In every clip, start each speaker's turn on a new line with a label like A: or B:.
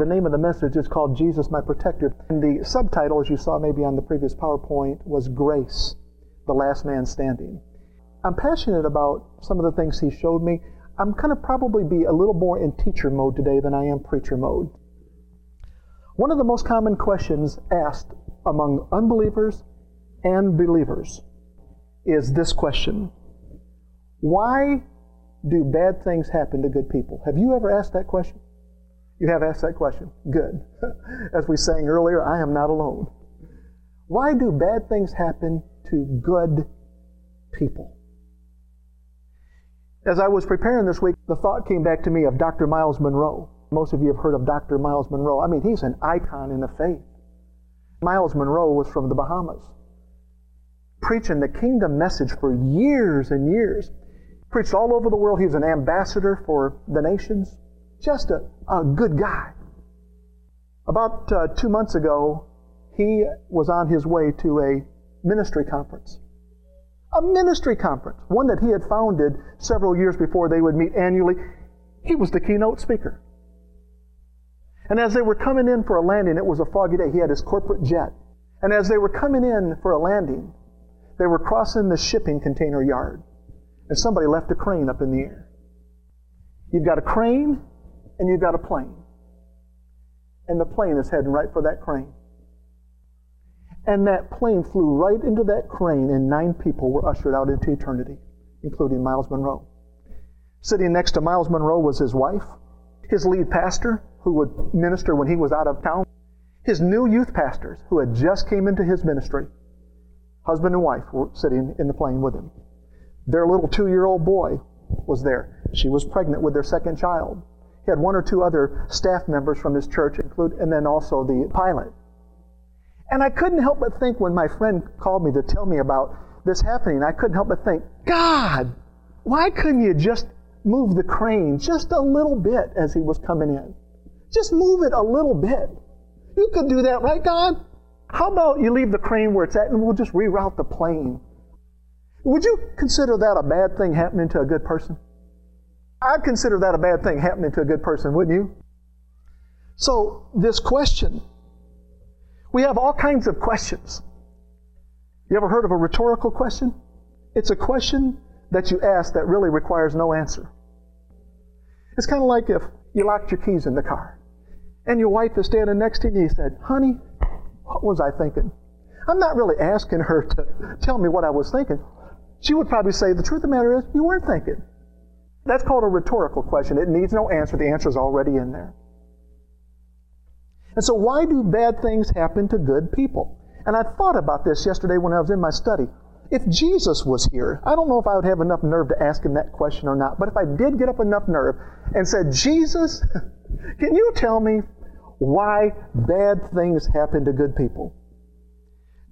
A: the name of the message is called Jesus My Protector. And the subtitle, as you saw maybe on the previous PowerPoint, was Grace, the Last Man Standing. I'm passionate about some of the things he showed me. I'm going to probably be a little more in teacher mode today than I am preacher mode. One of the most common questions asked among unbelievers and believers is this question Why do bad things happen to good people? Have you ever asked that question? You have asked that question. Good. As we sang earlier, I am not alone. Why do bad things happen to good people? As I was preparing this week, the thought came back to me of Dr. Myles Munroe. Most of you have heard of Dr. Myles Munroe. I mean, he's an icon in the faith. Myles Munroe was from the Bahamas, preaching the kingdom message for years and years. Preached all over the world. He was an ambassador for the nations. Just a, a good guy. About uh, two months ago, he was on his way to a ministry conference. A ministry conference, one that he had founded several years before they would meet annually. He was the keynote speaker. And as they were coming in for a landing, it was a foggy day. He had his corporate jet. And as they were coming in for a landing, they were crossing the shipping container yard. And somebody left a crane up in the air. You've got a crane and you've got a plane. And the plane is heading right for that crane. And that plane flew right into that crane, and nine people were ushered out into eternity, including Myles Munroe. Sitting next to Myles Munroe was his wife, his lead pastor, who would minister when he was out of town, his new youth pastors, who had just came into his ministry. Husband and wife were sitting in the plane with him. Their little two-year-old boy was there. She was pregnant with their second child. Had one or two other staff members from his church, include, and then also the pilot. And I couldn't help but think when my friend called me to tell me about this happening, I couldn't help but think, God, why couldn't you just move the crane just a little bit as he was coming in? Just move it a little bit. You could do that, right, God? How about you leave the crane where it's at and we'll just reroute the plane? Would you consider that a bad thing happening to a good person? I'd consider that a bad thing happening to a good person, wouldn't you? So, this question, we have all kinds of questions. You ever heard of a rhetorical question? It's a question that you ask that really requires no answer. It's kind of like if you locked your keys in the car and your wife is standing next to you and you said, Honey, what was I thinking? I'm not really asking her to tell me what I was thinking. She would probably say, The truth of the matter is, you weren't thinking. That's called a rhetorical question. It needs no answer. The answer is already in there. And so, why do bad things happen to good people? And I thought about this yesterday when I was in my study. If Jesus was here, I don't know if I would have enough nerve to ask him that question or not, but if I did get up enough nerve and said, Jesus, can you tell me why bad things happen to good people?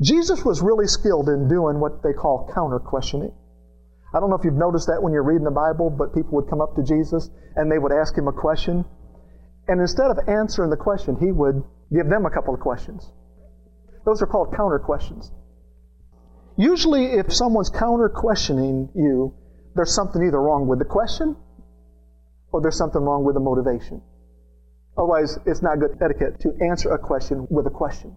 A: Jesus was really skilled in doing what they call counter questioning. I don't know if you've noticed that when you're reading the Bible, but people would come up to Jesus and they would ask him a question. And instead of answering the question, he would give them a couple of questions. Those are called counter questions. Usually, if someone's counter questioning you, there's something either wrong with the question or there's something wrong with the motivation. Otherwise, it's not good etiquette to answer a question with a question.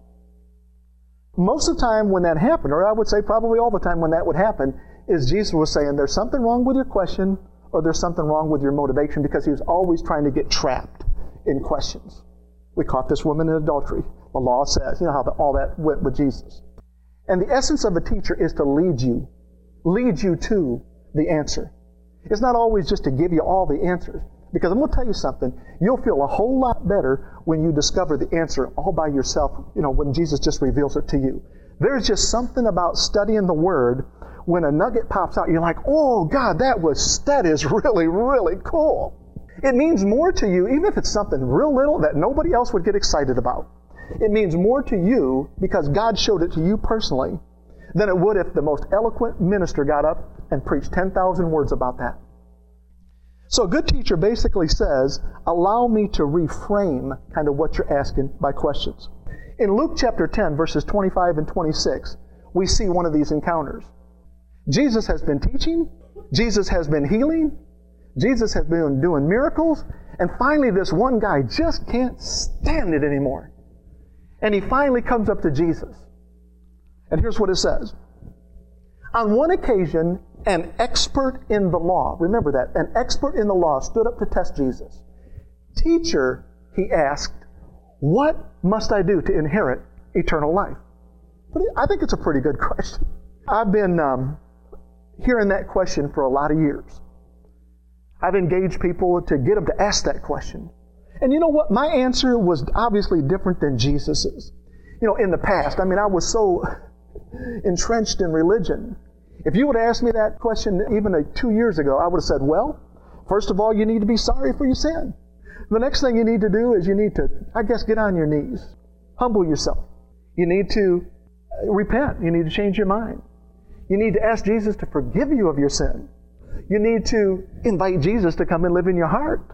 A: Most of the time when that happened, or I would say probably all the time when that would happen, is Jesus was saying there's something wrong with your question or there's something wrong with your motivation because he was always trying to get trapped in questions. We caught this woman in adultery. The law says, you know how the, all that went with Jesus. And the essence of a teacher is to lead you, lead you to the answer. It's not always just to give you all the answers. Because I'm going to tell you something. You'll feel a whole lot better when you discover the answer all by yourself, you know, when Jesus just reveals it to you. There's just something about studying the Word when a nugget pops out, you're like, oh God, that was that is really, really cool. It means more to you, even if it's something real little that nobody else would get excited about. It means more to you because God showed it to you personally than it would if the most eloquent minister got up and preached 10,000 words about that. So a good teacher basically says, allow me to reframe kind of what you're asking by questions. In Luke chapter 10, verses 25 and 26, we see one of these encounters. Jesus has been teaching, Jesus has been healing, Jesus has been doing miracles, And finally, this one guy just can't stand it anymore. And he finally comes up to Jesus. And here's what it says On one occasion, an expert in the law, remember that, an expert in the law stood up to test Jesus. Teacher, he asked, What must I do to inherit eternal life? I think it's a pretty good question. I've been um, hearing that question for a lot of years. I've engaged people to get them to ask that question. And you know what? My answer was obviously different than Jesus's. You know, in the past, I mean, I was so entrenched in religion. If you would have asked me that question even two years ago, I would have said, well, first of all, you need to be sorry for your sin. The next thing you need to do is you need to, I guess, get on your knees, humble yourself. You need to repent. You need to change your mind. You need to ask Jesus to forgive you of your sin. You need to invite Jesus to come and live in your heart.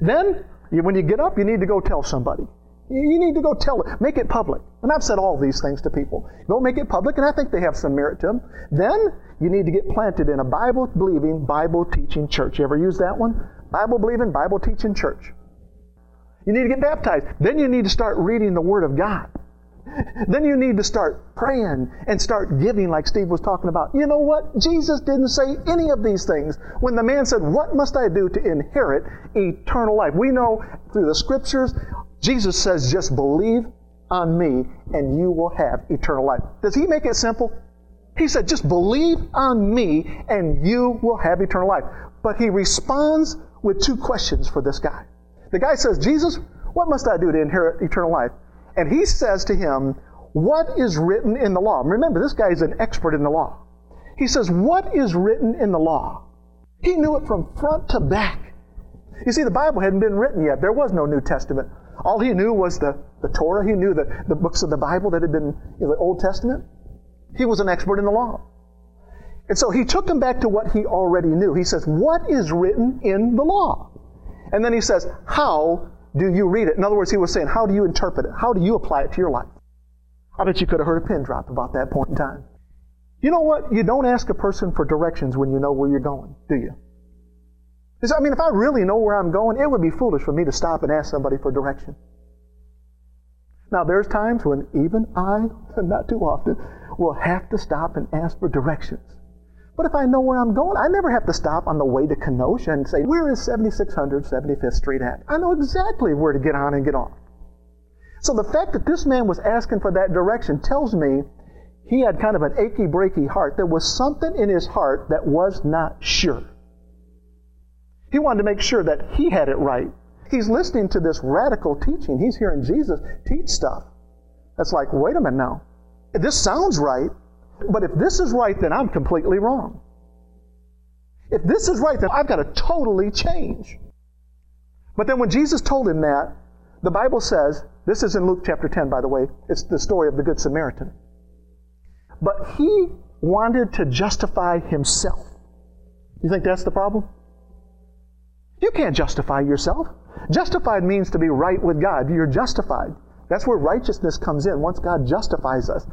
A: Then, when you get up, you need to go tell somebody. You need to go tell it. Make it public. And I've said all these things to people. Go make it public, and I think they have some merit to them. Then, you need to get planted in a Bible believing, Bible teaching church. You ever use that one? Bible believing, Bible teaching church. You need to get baptized. Then you need to start reading the Word of God. Then you need to start praying and start giving, like Steve was talking about. You know what? Jesus didn't say any of these things when the man said, What must I do to inherit eternal life? We know through the scriptures, Jesus says, Just believe on me and you will have eternal life. Does he make it simple? He said, Just believe on me and you will have eternal life. But he responds with two questions for this guy. The guy says, Jesus, what must I do to inherit eternal life? And he says to him, What is written in the law? Remember, this guy is an expert in the law. He says, What is written in the law? He knew it from front to back. You see, the Bible hadn't been written yet. There was no New Testament. All he knew was the, the Torah. He knew the, the books of the Bible that had been know, the Old Testament. He was an expert in the law. And so he took him back to what he already knew. He says, What is written in the law? And then he says, How do you read it? In other words, he was saying, how do you interpret it? How do you apply it to your life? I bet you could have heard a pin drop about that point in time. You know what? You don't ask a person for directions when you know where you're going, do you? I mean, if I really know where I'm going, it would be foolish for me to stop and ask somebody for direction. Now, there's times when even I, not too often, will have to stop and ask for directions. But if I know where I'm going, I never have to stop on the way to Kenosha and say, Where is 7600 75th Street at? I know exactly where to get on and get off. So the fact that this man was asking for that direction tells me he had kind of an achy breaky heart. There was something in his heart that was not sure. He wanted to make sure that he had it right. He's listening to this radical teaching. He's hearing Jesus teach stuff. That's like, wait a minute now. This sounds right, but if this is right, then I'm completely wrong. If this is right, then I've got to totally change. But then when Jesus told him that, the Bible says, this is in Luke chapter 10, by the way, it's the story of the Good Samaritan. But he wanted to justify himself. You think that's the problem? You can't justify yourself. Justified means to be right with God. You're justified. That's where righteousness comes in, once God justifies us.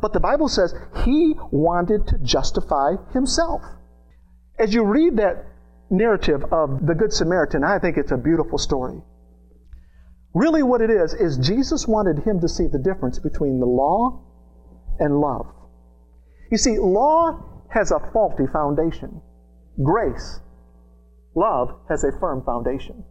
A: But the Bible says he wanted to justify himself. As you read that narrative of the Good Samaritan, I think it's a beautiful story. Really, what it is, is Jesus wanted him to see the difference between the law and love. You see, law has a faulty foundation, grace, love has a firm foundation.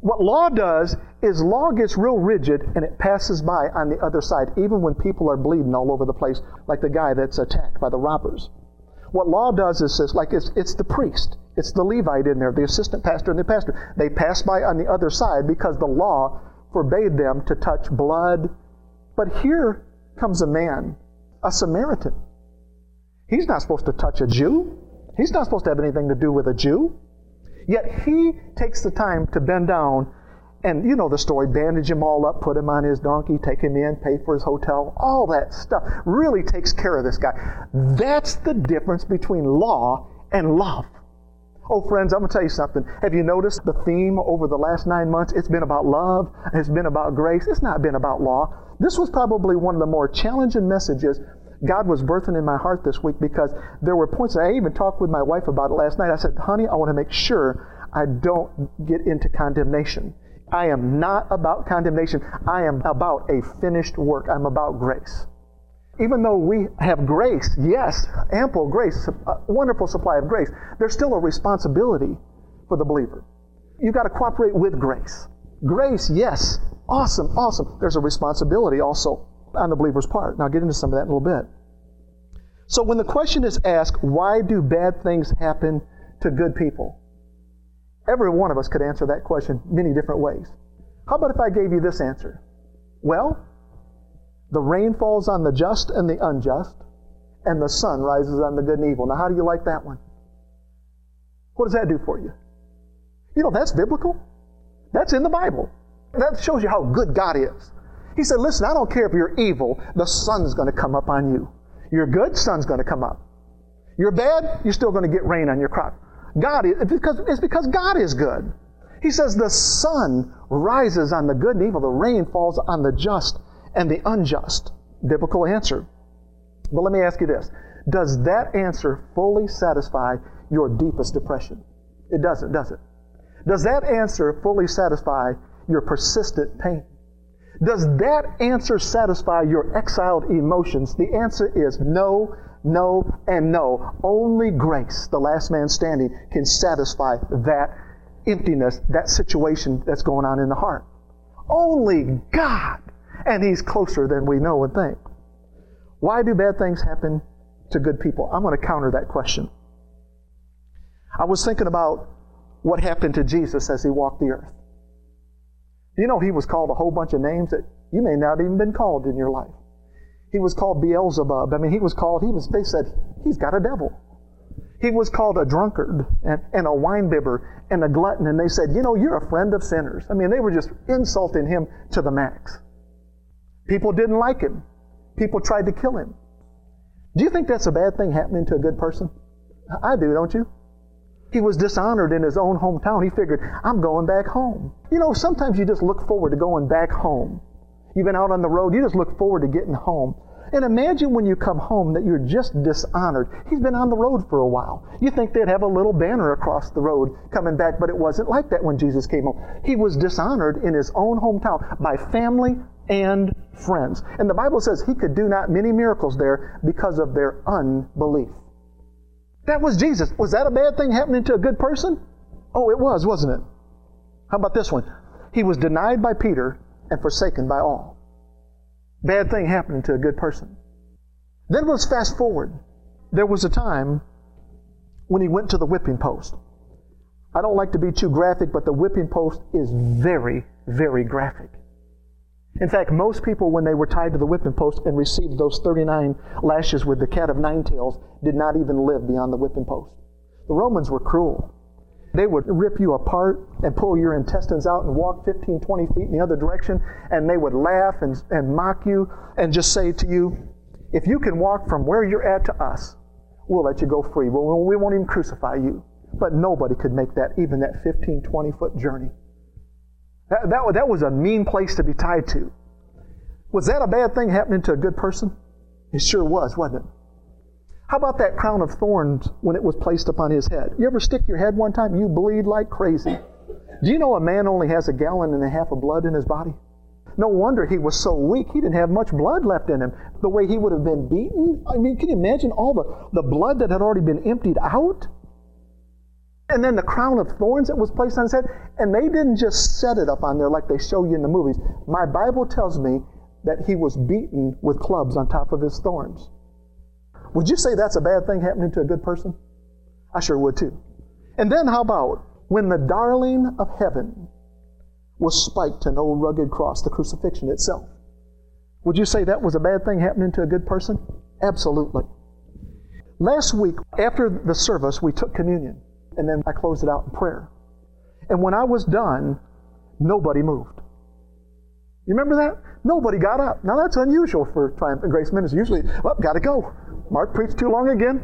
A: What law does is law gets real rigid and it passes by on the other side, even when people are bleeding all over the place, like the guy that's attacked by the robbers. What law does is this, like it's, it's the priest, it's the Levite in there, the assistant pastor and the pastor. They pass by on the other side because the law forbade them to touch blood. But here comes a man, a Samaritan. He's not supposed to touch a Jew. He's not supposed to have anything to do with a Jew. Yet he takes the time to bend down and you know the story bandage him all up, put him on his donkey, take him in, pay for his hotel, all that stuff. Really takes care of this guy. That's the difference between law and love. Oh, friends, I'm going to tell you something. Have you noticed the theme over the last nine months? It's been about love, it's been about grace, it's not been about law. This was probably one of the more challenging messages God was birthing in my heart this week because there were points, I even talked with my wife about it last night. I said, honey, I want to make sure I don't get into condemnation. I am not about condemnation. I am about a finished work. I'm about grace. Even though we have grace, yes, ample grace, wonderful supply of grace, there's still a responsibility for the believer. You've got to cooperate with grace. Grace, yes, awesome, awesome. There's a responsibility also on the believer's part. And I'll get into some of that in a little bit. So when the question is asked, why do bad things happen to good people? Every one of us could answer that question many different ways. How about if I gave you this answer? Well, the rain falls on the just and the unjust, and the sun rises on the good and evil. Now, how do you like that one? What does that do for you? You know, that's biblical. That's in the Bible. That shows you how good God is. He said, Listen, I don't care if you're evil, the sun's going to come up on you. You're good, sun's going to come up. You're bad, you're still going to get rain on your crop. God is, because, it's because God is good. He says the sun rises on the good and evil, the rain falls on the just and the unjust. Biblical answer. But let me ask you this Does that answer fully satisfy your deepest depression? It doesn't, does it? Does that answer fully satisfy your persistent pain? Does that answer satisfy your exiled emotions? The answer is no, no, and no. Only grace, the last man standing, can satisfy that emptiness, that situation that's going on in the heart. Only God. And He's closer than we know and think. Why do bad things happen to good people? I'm going to counter that question. I was thinking about what happened to Jesus as He walked the earth. You know, He was called a whole bunch of names that you may not even been called in your life. He was called Beelzebub. I mean, he was called, he was, they said, he's got a devil. He was called a drunkard and, and a winebibber and a glutton. And they said, you know, you're a friend of sinners. I mean, they were just insulting him to the max. People didn't like him. People tried to kill him. Do you think that's a bad thing happening to a good person? I do, don't you? He was dishonored in his own hometown. He figured, I'm going back home. You know, sometimes you just look forward to going back home. You've been out on the road, you just look forward to getting home. And imagine when you come home that you're just dishonored. He's been on the road for a while. You think they'd have a little banner across the road coming back, but it wasn't like that when Jesus came home. He was dishonored in his own hometown by family and friends. And the Bible says he could do not many miracles there because of their unbelief. That was Jesus. Was that a bad thing happening to a good person? Oh, it was, wasn't it? How about this one? He was denied by Peter and forsaken by all. Bad thing happening to a good person. Then let's fast forward. There was a time when he went to the whipping post. I don't like to be too graphic, but the whipping post is very, very graphic. In fact, most people, when they were tied to the whipping post and received those 39 lashes with the cat of nine tails, did not even live beyond the whipping post. The Romans were cruel. They would rip you apart and pull your intestines out and walk 15, 20 feet in the other direction, and they would laugh and, and mock you and just say to you, If you can walk from where you're at to us, we'll let you go free. We won't even crucify you. But nobody could make that, even that 15, 20 foot journey. That, that, that was a mean place to be tied to. Was that a bad thing happening to a good person? It sure was, wasn't it? How about that crown of thorns when it was placed upon his head? You ever stick your head one time? You bleed like crazy. Do you know a man only has a gallon and a half of blood in his body? No wonder he was so weak. He didn't have much blood left in him. The way he would have been beaten. I mean, can you imagine all the, the blood that had already been emptied out? And then the crown of thorns that was placed on his head. And they didn't just set it up on there like they show you in the movies. My Bible tells me that he was beaten with clubs on top of his thorns. Would you say that's a bad thing happening to a good person? I sure would too. And then how about when the darling of heaven was spiked to an old rugged cross, the crucifixion itself? Would you say that was a bad thing happening to a good person? Absolutely. Last week, after the service, we took communion, and then I closed it out in prayer. And when I was done, nobody moved. You remember that? Nobody got up. Now that's unusual for Triumph and Grace Ministry. Usually, well, gotta go. Mark preached too long again.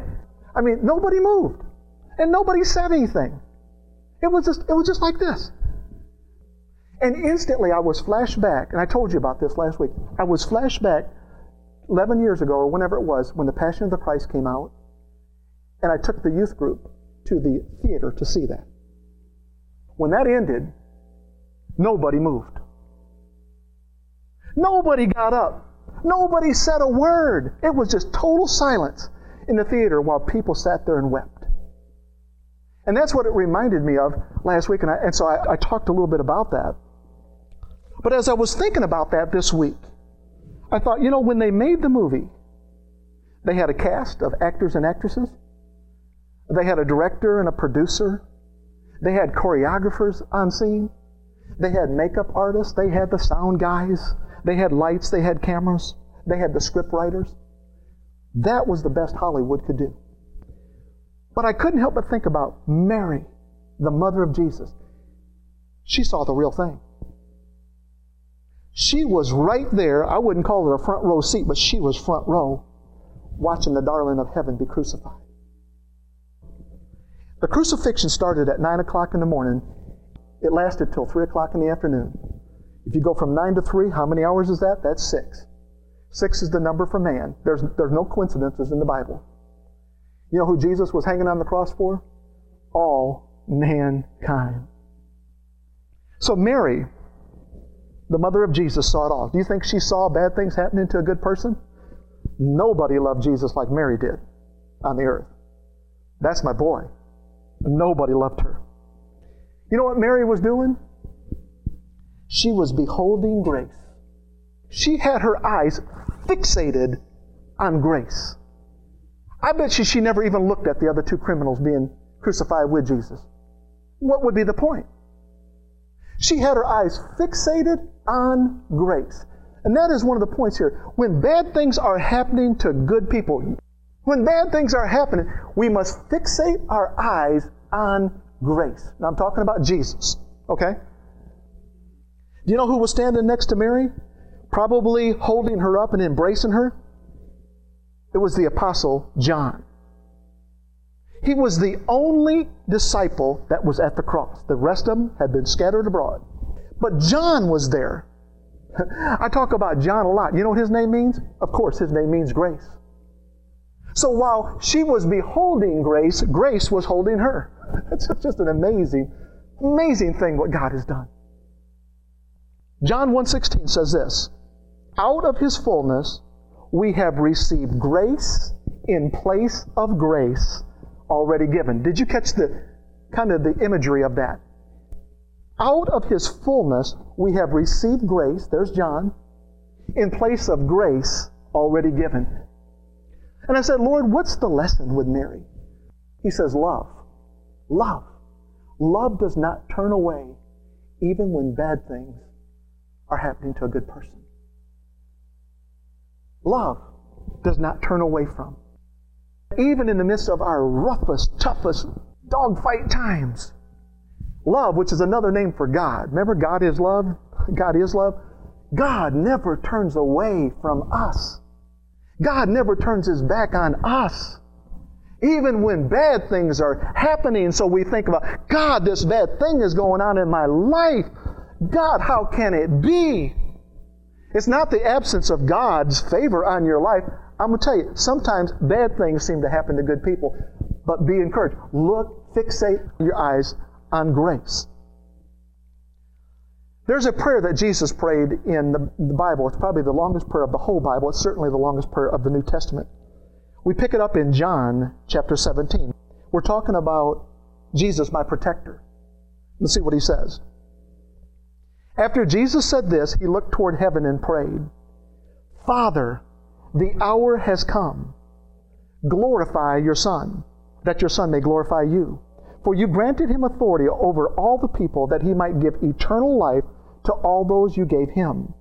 A: I mean, nobody moved. And nobody said anything. It was just, it was just like this. And instantly I was flashed back, and I told you about this last week. I was flashed back 11 years ago, or whenever it was, when The Passion of the Christ came out, and I took the youth group to the theater to see that. When that ended, nobody moved. Nobody got up. Nobody said a word. It was just total silence in the theater while people sat there and wept. And that's what it reminded me of last week, and, I, and so I, I talked a little bit about that. But as I was thinking about that this week, I thought, you know, when they made the movie, they had a cast of actors and actresses. They had a director and a producer. They had choreographers on scene. They had makeup artists. They had the sound guys. They had lights. They had cameras. They had the script writers. That was the best Hollywood could do. But I couldn't help but think about Mary, the mother of Jesus. She saw the real thing. She was right there. I wouldn't call it a front row seat, but she was front row watching the darling of heaven be crucified. The crucifixion started at 9 o'clock in the morning. It lasted till 3 o'clock in the afternoon. If you go from 9 to 3, how many hours is that? That's 6. 6 is the number for man. There's, there's no coincidences in the Bible. You know who Jesus was hanging on the cross for? All mankind. So Mary, the mother of Jesus, saw it all. Do you think she saw bad things happening to a good person? Nobody loved Jesus like Mary did on the earth. That's my boy. Nobody loved her. You know what Mary was doing? She was beholding grace. She had her eyes fixated on grace. I bet you she never even looked at the other two criminals being crucified with Jesus. What would be the point? She had her eyes fixated on grace. And that is one of the points here. When bad things are happening to good people, when bad things are happening, we must fixate our eyes on grace. Now I'm talking about Jesus, okay? Do you know who was standing next to Mary? Probably holding her up and embracing her? It was the Apostle John. He was the only disciple that was at the cross. The rest of them had been scattered abroad. But John was there. I talk about John a lot. You know what his name means? Of course, his name means grace. So while she was beholding grace, grace was holding her. It's just an amazing, amazing thing what God has done. John 1:16 says this, out of his fullness we have received grace in place of grace already given. Did you catch the kind of the imagery of that? Out of his fullness we have received grace, there's John, in place of grace already given. And I said, Lord, what's the lesson with Mary? He says, love. Love. Love does not turn away even when bad things are happening to a good person. Love does not turn away from. Even in the midst of our roughest, toughest dogfight times, love, which is another name for God. Remember, God is love? God is love. God never turns away from us. God never turns his back on us. Even when bad things are happening, so we think about, God, this bad thing is going on in my life. God, how can it be? It's not the absence of God's favor on your life. I'm going to tell you, sometimes bad things seem to happen to good people, but be encouraged. Look, fixate your eyes on grace. There's a prayer that Jesus prayed in the, the, Bible. It's probably the longest prayer of the whole Bible. It's certainly the longest prayer of the New Testament. We pick it up in John chapter 17. We're talking about Jesus, my protector. Let's see what he says. After Jesus said this, he looked toward heaven and prayed, Father, the hour has come. Glorify your Son, that your Son may glorify you. For you granted him authority over all the people that he might give eternal life to all those you gave him.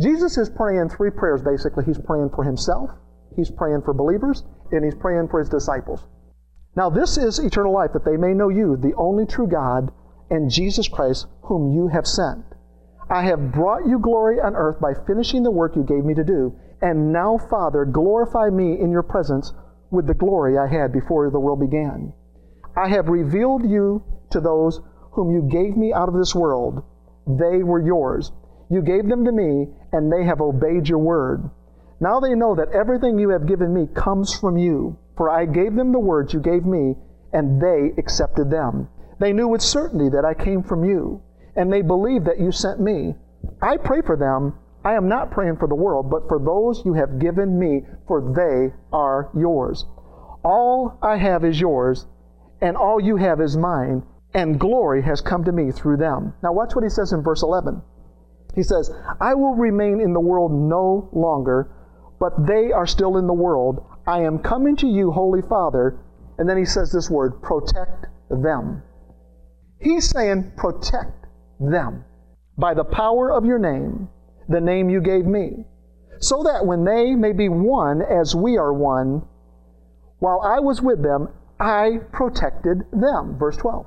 A: Jesus is praying three prayers basically. He's praying for himself, he's praying for believers, and he's praying for his disciples. Now, this is eternal life, that they may know you, the only true God, and Jesus Christ, whom you have sent. I have brought you glory on earth by finishing the work you gave me to do. And now, Father, glorify me in your presence with the glory I had before the world began. I have revealed you to those whom you gave me out of this world. They were yours. You gave them to me, and they have obeyed your word. Now they know that everything you have given me comes from you, for I gave them the words you gave me, and they accepted them. They knew with certainty that I came from you, and they believed that you sent me. I pray for them. I am not praying for the world, but for those you have given me, for they are yours. All I have is yours, and all you have is mine, and glory has come to me through them. Now, watch what he says in verse 11. He says, I will remain in the world no longer, but they are still in the world. I am coming to you, Holy Father. And then he says this word, protect them. He's saying, protect them by the power of your name, the name you gave me, so that when they may be one as we are one, while I was with them, I protected them. Verse 12.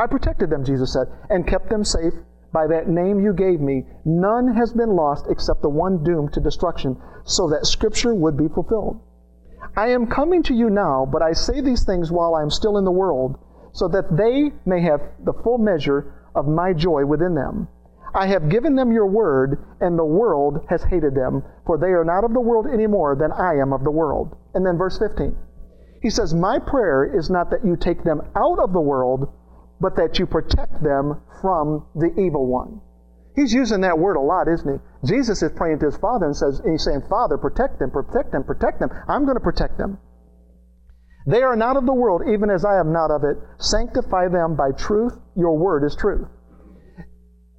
A: I protected them, Jesus said, and kept them safe by that name you gave me. None has been lost except the one doomed to destruction, so that Scripture would be fulfilled. I am coming to you now, but I say these things while I am still in the world, so that they may have the full measure of my joy within them. I have given them your word, and the world has hated them, for they are not of the world any more than I am of the world. And then verse 15. He says, My prayer is not that you take them out of the world, but that you protect them from the evil one. He's using that word a lot, isn't he? Jesus is praying to his Father and says, and he's saying, Father, protect them, protect them, protect them. I'm going to protect them. They are not of the world, even as I am not of it. Sanctify them by truth. Your word is truth.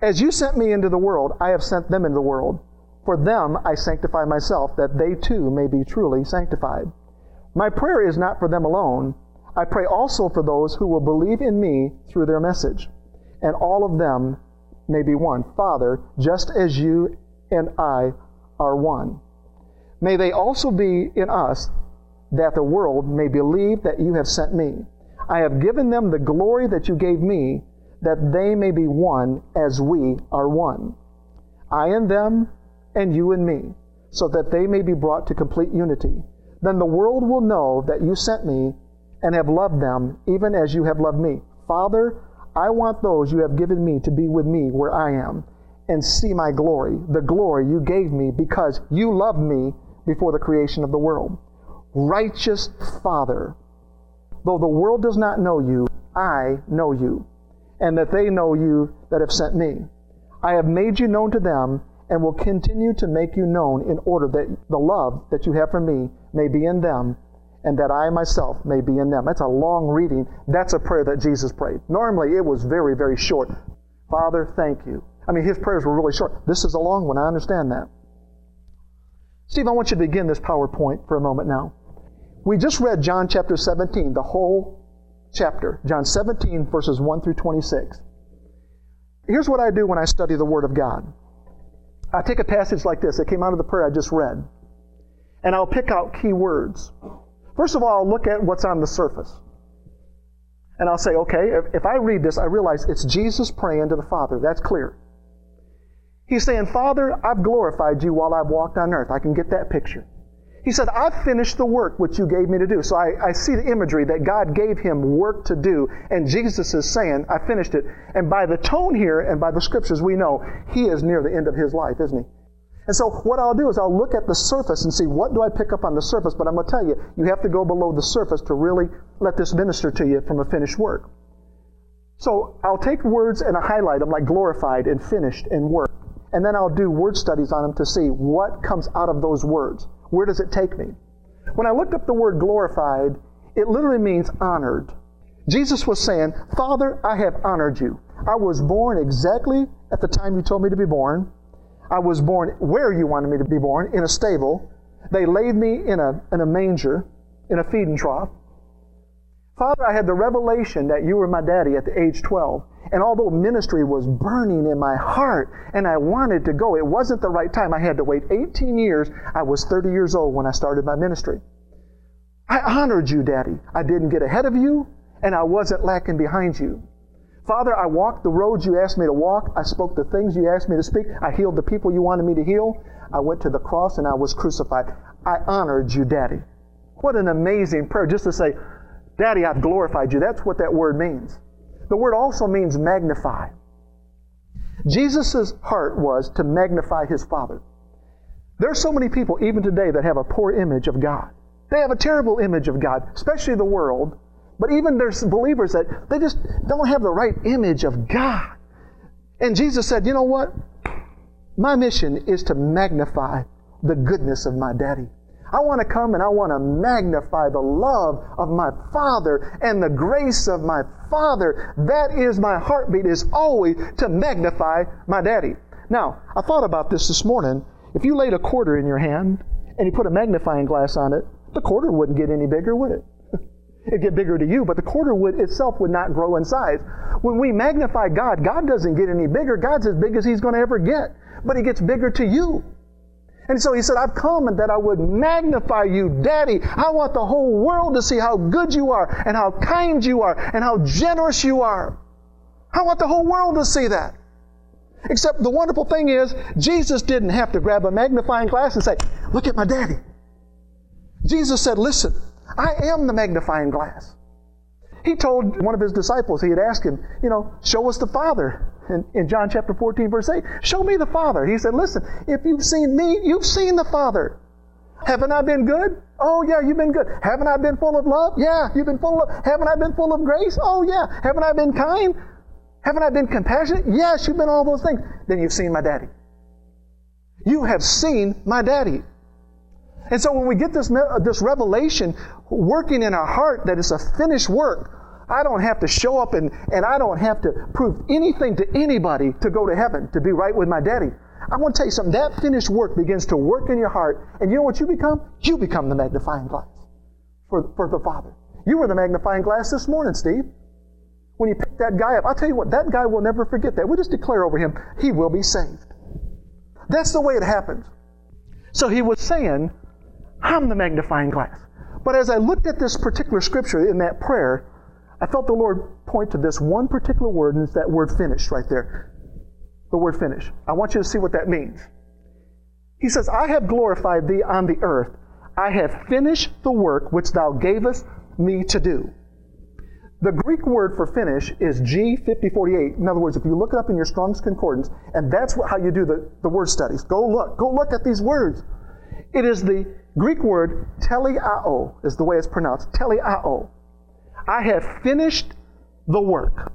A: As you sent me into the world, I have sent them into the world. For them I sanctify myself, that they too may be truly sanctified. My prayer is not for them alone. I pray also for those who will believe in me through their message, and all of them may be one. Father, just as you and I are one. May they also be in us, that the world may believe that you have sent me. I have given them the glory that you gave me, that they may be one as we are one. I and them, and you and me, so that they may be brought to complete unity. Then the world will know that you sent me and have loved them even as you have loved me. Father, I want those you have given me to be with me where I am and see my glory, the glory you gave me because you loved me before the creation of the world. Righteous Father, though the world does not know you, I know you, and that they know you that have sent me. I have made you known to them and will continue to make you known in order that the love that you have for me may be in them and that I myself may be in them. That's a long reading. That's a prayer that Jesus prayed. Normally it was very, very short. Father, thank you. I mean, his prayers were really short. This is a long one. I understand that. Steve, I want you to begin this PowerPoint for a moment now. We just read John chapter 17, the whole chapter. John 17, verses 1 through 26. Here's what I do when I study the Word of God. I take a passage like this that came out of the prayer I just read, and I'll pick out key words. First of all, I'll look at what's on the surface. And I'll say, okay, if, if I read this, I realize it's Jesus praying to the Father. That's clear. He's saying, Father, I've glorified you while I've walked on earth. I can get that picture. He said, I've finished the work which you gave me to do. So I, I, see the imagery that God gave him work to do, and Jesus is saying, I finished it. And by the tone here and by the scriptures, we know he is near the end of his life, isn't he? And so what I'll do is I'll look at the surface and see what do I pick up on the surface, but I'm going to tell you, you have to go below the surface to really let this minister to you from a finished work. So I'll take words and I highlight them like glorified and finished and work. And then I'll do word studies on them to see what comes out of those words. Where does it take me? When I looked up the word glorified, it literally means honored. Jesus was saying, Father, I have honored you. I was born exactly at the time you told me to be born. I was born where you wanted me to be born, in a stable. They laid me in a, in a manger, in a feeding trough. Father, I had the revelation that you were my daddy at the age 12. And although ministry was burning in my heart and I wanted to go, it wasn't the right time. I had to wait 18 years. I was 30 years old when I started my ministry. I honored you, Daddy. I didn't get ahead of you, and I wasn't lacking behind you. Father, I walked the roads you asked me to walk. I spoke the things you asked me to speak. I healed the people you wanted me to heal. I went to the cross and I was crucified. I honored you, Daddy. What an amazing prayer just to say, Daddy, I've glorified you. That's what that word means. The word also means magnify. Jesus' heart was to magnify his Father. There are so many people, even today, that have a poor image of God. They have a terrible image of God, especially the world But even there's believers that they just don't have the right image of God. And Jesus said, you know what? My mission is to magnify the goodness of my daddy. I want to come and I want to magnify the love of my Father and the grace of my Father. That is my heartbeat, is always to magnify my daddy. Now, I thought about this this morning. If you laid a quarter in your hand and you put a magnifying glass on it, the quarter wouldn't get any bigger, would it? It'd get bigger to you, but the quarter would itself would not grow in size. When we magnify God, God doesn't get any bigger. God's as big as He's going to ever get, but He gets bigger to you. And so he said, I've come and that I would magnify you, Daddy. I want the whole world to see how good you are and how kind you are and how generous you are. I want the whole world to see that. Except the wonderful thing is, Jesus didn't have to grab a magnifying glass and say, Look at my daddy. Jesus said, Listen, I am the magnifying glass. He told one of his disciples, he had asked him, You know, show us the Father in, in John chapter 14, verse 8. Show me the Father. He said, Listen, if you've seen me, you've seen the Father. Haven't I been good? Oh, yeah, you've been good. Haven't I been full of love? Yeah, you've been full of Haven't I been full of grace? Oh, yeah. Haven't I been kind? Haven't I been compassionate? Yes, you've been all those things. Then you've seen my daddy. You have seen my daddy. And so when we get this, uh, this revelation working in our heart that it's a finished work, I don't have to show up and, and I don't have to prove anything to anybody to go to heaven, to be right with my daddy. I want to tell you something. That finished work begins to work in your heart. And you know what you become? You become the magnifying glass for, for the Father. You were the magnifying glass this morning, Steve. When you picked that guy up, I'll tell you what, that guy will never forget that. We'll just declare over him, he will be saved. That's the way it happens. So he was saying, I'm the magnifying glass. But as I looked at this particular scripture in that prayer, I felt the Lord point to this one particular word, and it's that word finished right there. The word finish. I want you to see what that means. He says, I have glorified thee on the earth. I have finished the work which thou gavest me to do. The Greek word for finish is G5048. In other words, if you look it up in your Strong's Concordance, and that's how you do the, the word studies. Go look. Go look at these words. It is the Greek word teleao, is the way it's pronounced. Teleao. I have finished the work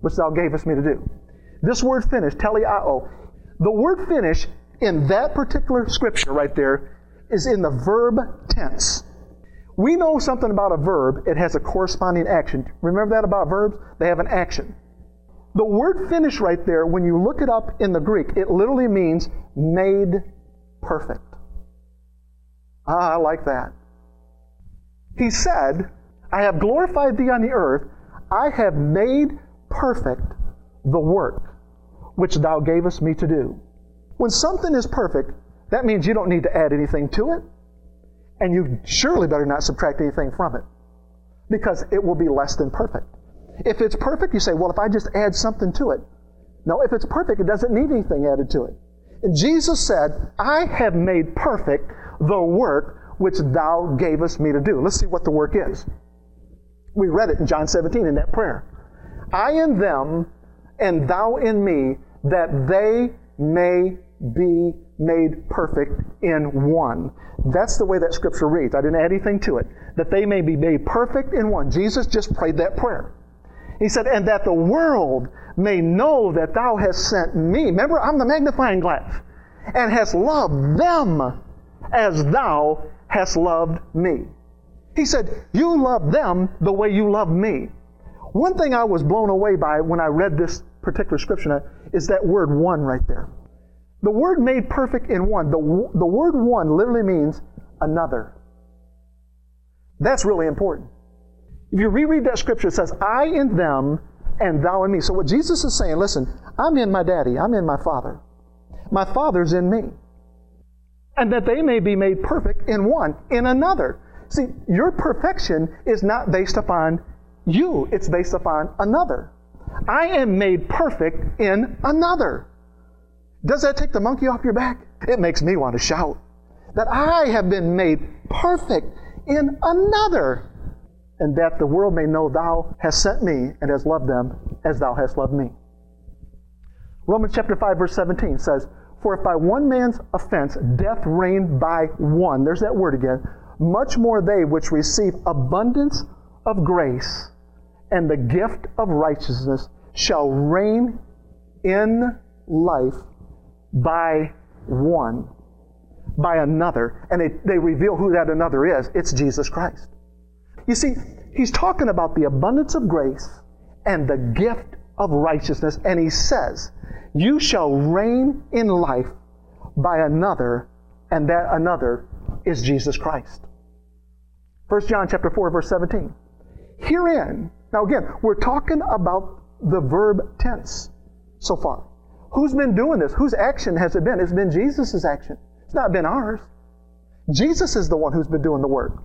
A: which thou gavest me to do. This word finish, teleao, the word finish in that particular scripture right there is in the verb tense. We know something about a verb, it has a corresponding action. Remember that about verbs? They have an action. The word finish right there, when you look it up in the Greek, it literally means made perfect. Ah, I like that. He said, I have glorified thee on the earth. I have made perfect the work which thou gavest me to do. When something is perfect, that means you don't need to add anything to it, and you surely better not subtract anything from it, because it will be less than perfect. If it's perfect, you say, well, if I just add something to it. No, if it's perfect, it doesn't need anything added to it. And Jesus said, I have made perfect the work which thou gavest me to do. Let's see what the work is. We read it in John 17 in that prayer. I in them, and thou in me, that they may be made perfect in one. That's the way that scripture reads. I didn't add anything to it. That they may be made perfect in one. Jesus just prayed that prayer. He said, and that the world may know that thou hast sent me. Remember, I'm the magnifying glass. And hast loved them as thou hast loved me. He said, You love them the way you love me. One thing I was blown away by when I read this particular scripture is that word one right there. The word made perfect in one, the, the word one literally means another. That's really important. If you reread that scripture, it says, I in them and thou in me. So what Jesus is saying, listen, I'm in my daddy, I'm in my father. My father's in me. And that they may be made perfect in one, in another. See, your perfection is not based upon you, it's based upon another. I am made perfect in another. Does that take the monkey off your back? It makes me want to shout that I have been made perfect in another, and that the world may know thou hast sent me and hast loved them as thou hast loved me. Romans chapter 5, verse 17 says, For if by one man's offense death reigned by one, there's that word again, much more they which receive abundance of grace and the gift of righteousness shall reign in life by one, by another. And they, they reveal who that another is. It's Jesus Christ. You see, he's talking about the abundance of grace and the gift of righteousness. And he says, You shall reign in life by another, and that another is Jesus Christ. 1 John chapter 4, verse 17. Herein, now again, we're talking about the verb tense so far. Who's been doing this? Whose action has it been? It's been Jesus' action. It's not been ours. Jesus is the one who's been doing the work.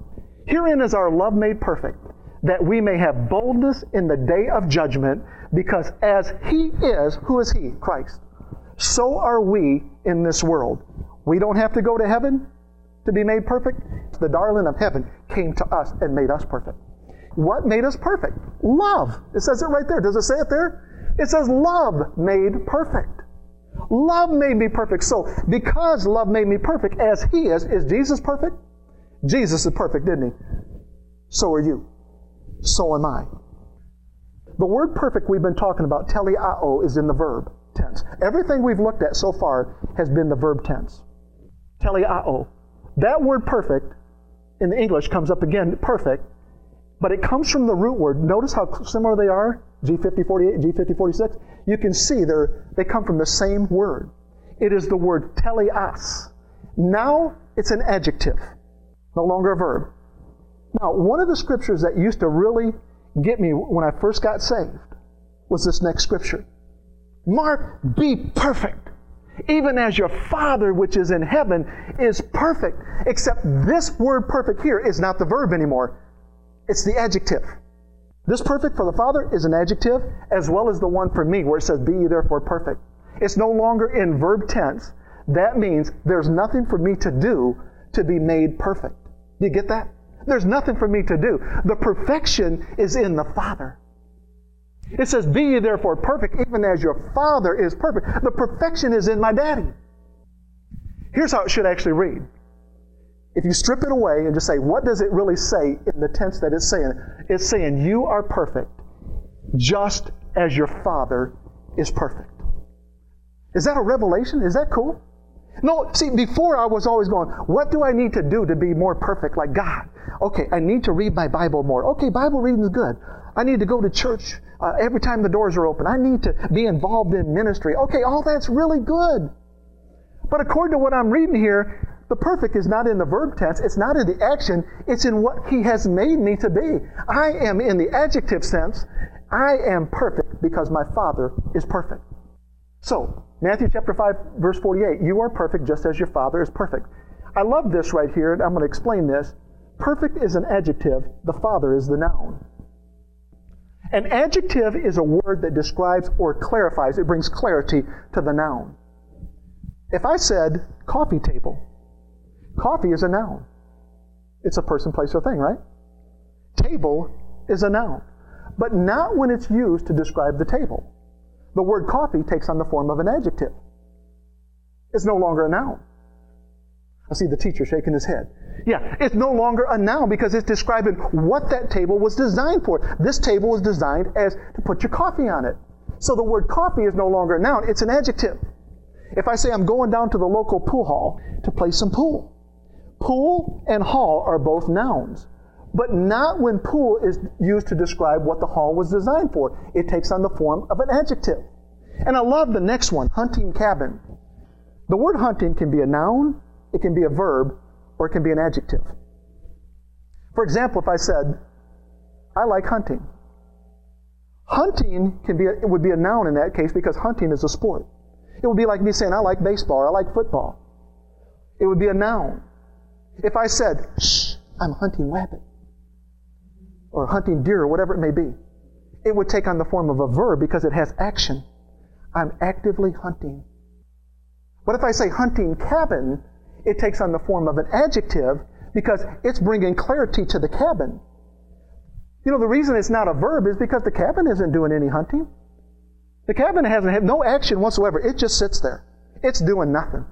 A: Herein is our love made perfect, that we may have boldness in the day of judgment, because as He is, who is He? Christ. So are we in this world. We don't have to go to heaven to be made perfect. The darling of heaven came to us and made us perfect. What made us perfect? Love. It says it right there. Does it say it there? It says love made perfect. Love made me perfect. So, because love made me perfect as He is, is Jesus perfect? Jesus is perfect, didn't He? So are you. So am I. The word perfect we've been talking about, teleao, is in the verb tense. Everything we've looked at so far has been the verb tense. Teleao. That word perfect in the English comes up again, perfect, but it comes from the root word. Notice how similar they are, G5048 G5046. You can see they're, they come from the same word. It is the word teleas. Now it's an adjective, no longer a verb. Now, one of the scriptures that used to really get me when I first got saved was this next scripture. Mark, be perfect, even as your Father which is in heaven is perfect. Except this word perfect here is not the verb anymore, it's the adjective. This perfect for the Father is an adjective, as well as the one for me, where it says, Be ye therefore perfect. It's no longer in verb tense. That means there's nothing for me to do to be made perfect. Do you get that? There's nothing for me to do. The perfection is in the Father. It says, Be ye therefore perfect, even as your Father is perfect. The perfection is in my daddy. Here's how it should actually read. If you strip it away and just say, What does it really say in the tense that it's saying? It's saying, You are perfect, just as your Father is perfect. Is that a revelation? Is that cool? No, see, before I was always going, what do I need to do to be more perfect like God? Okay, I need to read my Bible more. Okay, Bible reading is good. I need to go to church uh, every time the doors are open. I need to be involved in ministry. Okay, all that's really good. But according to what I'm reading here, the perfect is not in the verb tense, it's not in the action, it's in what He has made me to be. I am in the adjective sense, I am perfect because my Father is perfect. So, Matthew chapter 5, verse 48, you are perfect just as your Father is perfect. I love this right here, and I'm going to explain this. Perfect is an adjective, the Father is the noun. An adjective is a word that describes or clarifies, it brings clarity to the noun. If I said coffee table, coffee is a noun. It's a person, place, or thing, right? Table is a noun, but not when it's used to describe the table. The word coffee takes on the form of an adjective. It's no longer a noun. I see the teacher shaking his head. Yeah, it's no longer a noun because it's describing what that table was designed for. This table was designed as to put your coffee on it. So the word coffee is no longer a noun, it's an adjective. If I say I'm going down to the local pool hall to play some pool, pool and hall are both nouns, but not when pool is used to describe what the hall was designed for. It takes on the form of an adjective. And I love the next one, hunting cabin. The word hunting can be a noun, it can be a verb, or it can be an adjective. For example, if I said, I like hunting. Hunting can be a, it would be a noun in that case because hunting is a sport. It would be like me saying, I like baseball or I like football. It would be a noun. If I said, shh, I'm hunting rabbit or hunting deer or whatever it may be, it would take on the form of a verb because it has action. I'm actively hunting. But if I say hunting cabin, it takes on the form of an adjective because it's bringing clarity to the cabin. You know, the reason it's not a verb is because the cabin isn't doing any hunting. The cabin hasn't had no action whatsoever. It just sits there. It's doing nothing.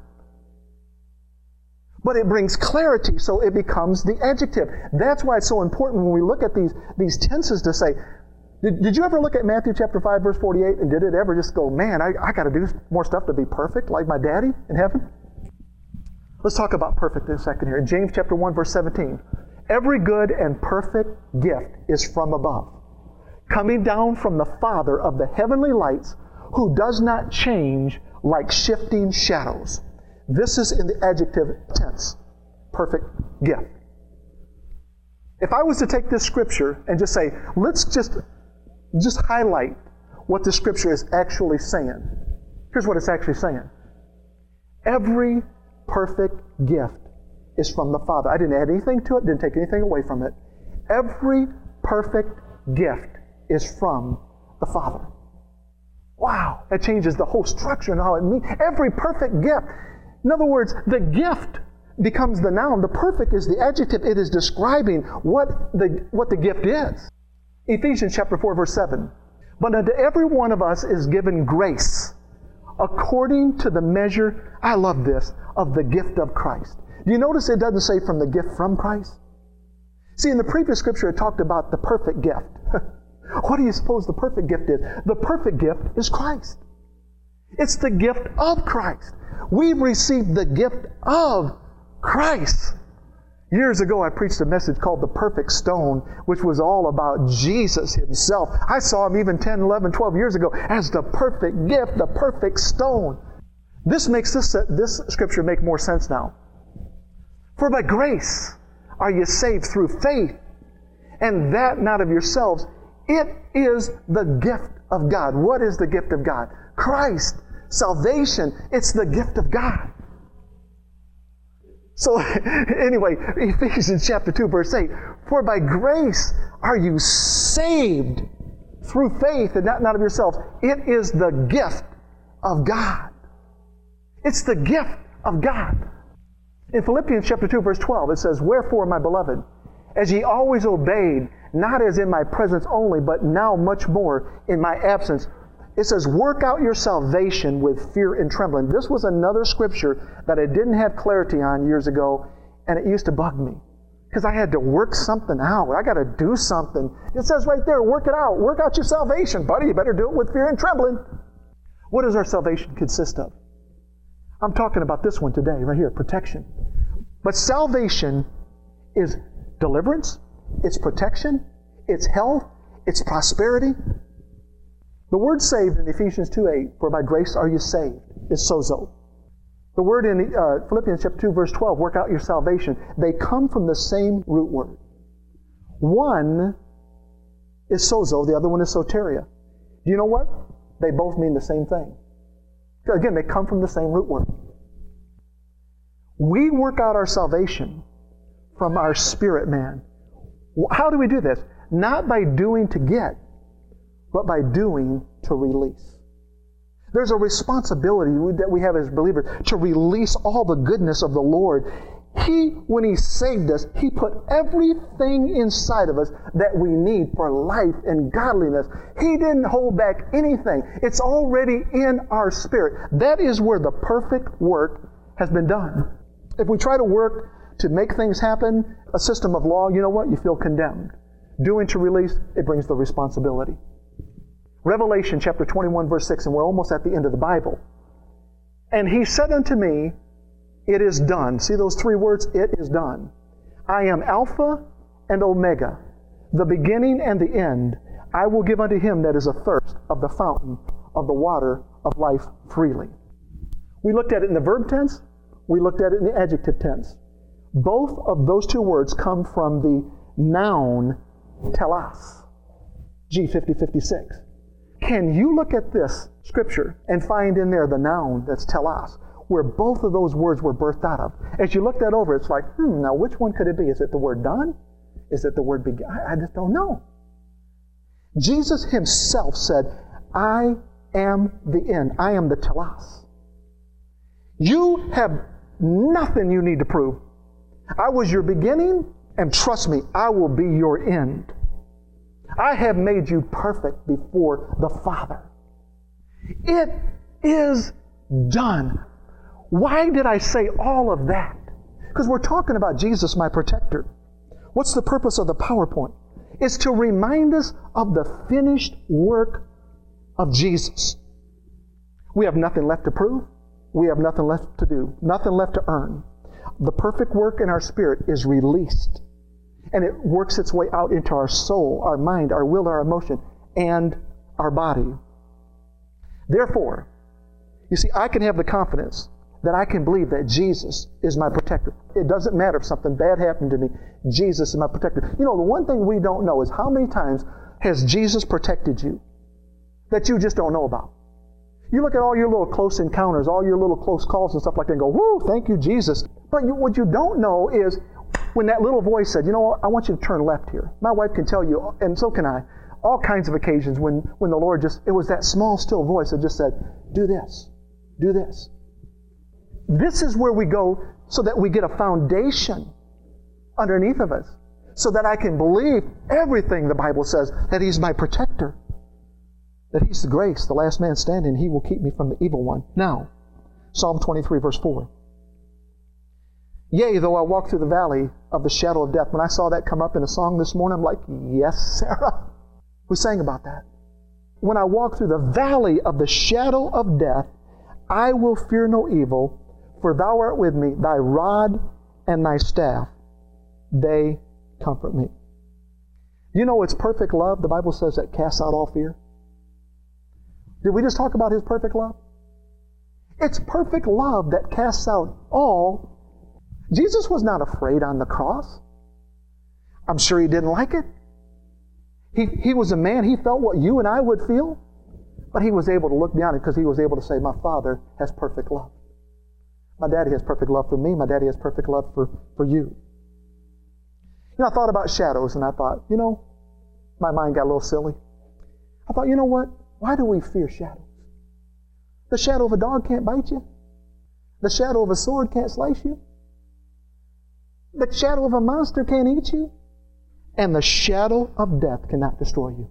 A: But it brings clarity, so it becomes the adjective. That's why it's so important when we look at these, these tenses to say, did, did you ever look at Matthew chapter 5, verse 48, and did it ever just go, man, I, I got to do more stuff to be perfect like my daddy in heaven? Let's talk about perfect in a second here. In James chapter 1, verse 17, every good and perfect gift is from above, coming down from the Father of the heavenly lights, who does not change like shifting shadows. This is in the adjective tense. Perfect gift. If I was to take this scripture and just say, let's just, just highlight what the scripture is actually saying. Here's what it's actually saying. Every perfect gift is from the Father. I didn't add anything to it, didn't take anything away from it. Every perfect gift is from the Father. Wow, that changes the whole structure and how it means. Every perfect gift. In other words, the gift becomes the noun. The perfect is the adjective. It is describing what the, what the gift is. Ephesians chapter 4, verse 7. But unto every one of us is given grace according to the measure, I love this, of the gift of Christ. Do you notice it doesn't say from the gift from Christ? See, in the previous scripture, it talked about the perfect gift. what do you suppose the perfect gift is? The perfect gift is Christ. It's the gift of Christ. We've received the gift of Christ. Years ago, I preached a message called The Perfect Stone, which was all about Jesus Himself. I saw Him even 10, 11, 12 years ago as the perfect gift, the perfect stone. This makes this, this scripture make more sense now. For by grace are you saved through faith, and that not of yourselves. It is the gift of God. What is the gift of God? Christ. Salvation. It's the gift of God. So, anyway, Ephesians chapter 2, verse 8 For by grace are you saved through faith and not, not of yourselves. It is the gift of God. It's the gift of God. In Philippians chapter 2, verse 12, it says, Wherefore, my beloved, as ye always obeyed, not as in my presence only, but now much more in my absence, it says, Work out your salvation with fear and trembling. This was another scripture that I didn't have clarity on years ago, and it used to bug me because I had to work something out. I got to do something. It says right there, work it out. Work out your salvation, buddy. You better do it with fear and trembling. What does our salvation consist of? I'm talking about this one today, right here protection. But salvation is deliverance, it's protection, it's health, it's prosperity, the word saved in Ephesians 2 8, for by grace are you saved, is sozo. The word in uh, Philippians chapter 2, verse 12, work out your salvation, they come from the same root word. One is sozo, the other one is soteria. Do you know what? They both mean the same thing. Again, they come from the same root word. We work out our salvation from our spirit man. How do we do this? Not by doing to get, but by doing to release. There's a responsibility that we have as believers to release all the goodness of the Lord. He, when He saved us, He put everything inside of us that we need for life and godliness. He didn't hold back anything. It's already in our spirit. That is where the perfect work has been done. If we try to work to make things happen, a system of law, you know what? You feel condemned. Doing to release, it brings the responsibility. Revelation chapter 21, verse 6, and we're almost at the end of the Bible. And he said unto me, It is done. See those three words? It is done. I am Alpha and Omega, the beginning and the end. I will give unto him that is athirst of the fountain of the water of life freely. We looked at it in the verb tense, we looked at it in the adjective tense. Both of those two words come from the noun telos, G5056. Can you look at this scripture and find in there the noun that's telos, where both of those words were birthed out of? As you look that over, it's like, hmm, now which one could it be? Is it the word done? Is it the word begin? I, just don't know. Jesus himself said, I am the end. I am the telos. You have nothing you need to prove. I was your beginning, and trust me, I will be your end. I have made you perfect before the Father. It is done. Why did I say all of that? Because we're talking about Jesus, my protector. What's the purpose of the PowerPoint? It's to remind us of the finished work of Jesus. We have nothing left to prove. We have nothing left to do, nothing left to earn. The perfect work in our spirit is released, and it works its way out into our soul, our mind, our will, our emotion, and our body. Therefore, you see, I can have the confidence that I can believe that Jesus is my protector. It doesn't matter if something bad happened to me, Jesus is my protector. You know, the one thing we don't know is how many times has Jesus protected you that you just don't know about. You look at all your little close encounters, all your little close calls and stuff like that, and go, whoo, thank you, Jesus. But you, what you don't know is when that little voice said, you know, I want you to turn left here. My wife can tell you, and so can I, all kinds of occasions when, when the Lord just, it was that small, still voice that just said, do this, do this. This is where we go so that we get a foundation underneath of us, so that I can believe everything the Bible says, that He's my protector, that He's the grace, the last man standing, He will keep me from the evil one. Now, Psalm 23, verse 4. Yea, though I walk through the valley of the shadow of death. When I saw that come up in a song this morning, I'm like, yes, Sarah. We sang about that. When I walk through the valley of the shadow of death, I will fear no evil, for thou art with me, thy rod and thy staff, they comfort me. You know it's perfect love, the Bible says, that casts out all fear. Did we just talk about his perfect love? It's perfect love that casts out all. Jesus was not afraid on the cross. I'm sure he didn't like it. He, he was a man, he felt what you and I would feel, but he was able to look beyond it because he was able to say, My Father has perfect love. My daddy has perfect love for me, my daddy has perfect love for, for you. You know, I thought about shadows and I thought, you know, my mind got a little silly. I thought, you know what? Why do we fear shadows? The shadow of a dog can't bite you. The shadow of a sword can't slice you. The shadow of a monster can't eat you. And the shadow of death cannot destroy you.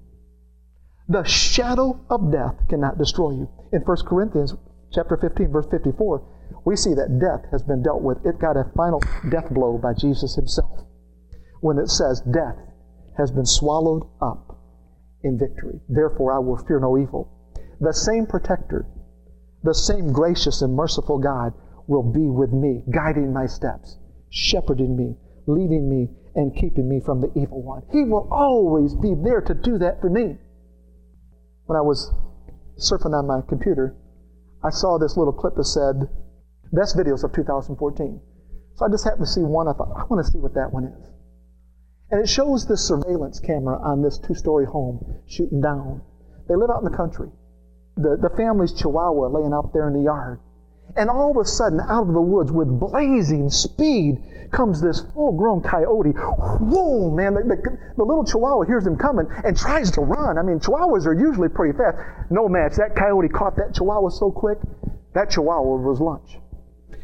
A: The shadow of death cannot destroy you. In 1 Corinthians chapter 15, verse 54, we see that death has been dealt with. It got a final death blow by Jesus himself when it says, Death has been swallowed up in victory. Therefore, I will fear no evil. The same protector, the same gracious and merciful God will be with me, guiding my steps, shepherding me, leading me, and keeping me from the evil one. He will always be there to do that for me. When I was surfing on my computer, I saw this little clip that said, Best videos of 2014. So I just happened to see one. I thought, I want to see what that one is. And it shows this surveillance camera on this two story home shooting down. They live out in the country. The, the family's chihuahua laying out there in the yard. And all of a sudden, out of the woods with blazing speed comes this full grown coyote. Whoa, man, the, the, the, little chihuahua hears him coming and tries to run. I mean, chihuahuas are usually pretty fast. No match. That coyote caught that chihuahua so quick, that chihuahua was lunch.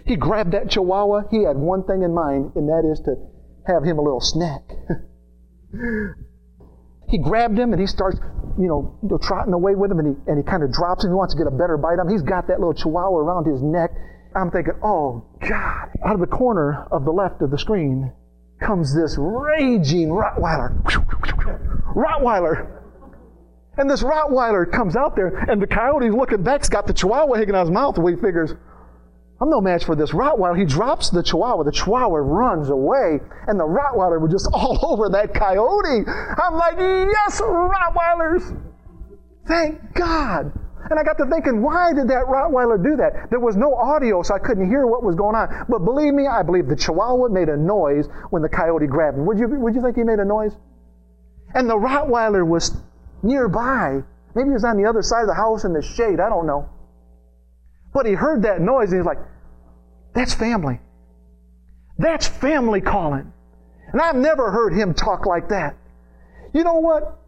A: He grabbed that chihuahua. He had one thing in mind, and that is to have him a little snack. he grabbed him and he starts, you know, trotting away with him and he, and he kind of drops him. He wants to get a better bite of him. He's got that little chihuahua around his neck. I'm thinking, oh, God. Out of the corner of the left of the screen comes this raging Rottweiler. Rottweiler. And this Rottweiler comes out there, and the coyote's looking back. He's got the chihuahua hanging out his mouth, and he figures, I'm no match for this Rottweiler. He drops the Chihuahua. The Chihuahua runs away, and the Rottweiler was just all over that coyote. I'm like, yes, Rottweilers! Thank God. And I got to thinking, why did that Rottweiler do that? There was no audio, so I couldn't hear what was going on. But believe me, I believe the Chihuahua made a noise when the coyote grabbed him. Would you, would you think he made a noise? And the Rottweiler was nearby. Maybe he was on the other side of the house in the shade. I don't know. But he heard that noise and he's like, that's family. That's family calling. And I've never heard him talk like that. You know what?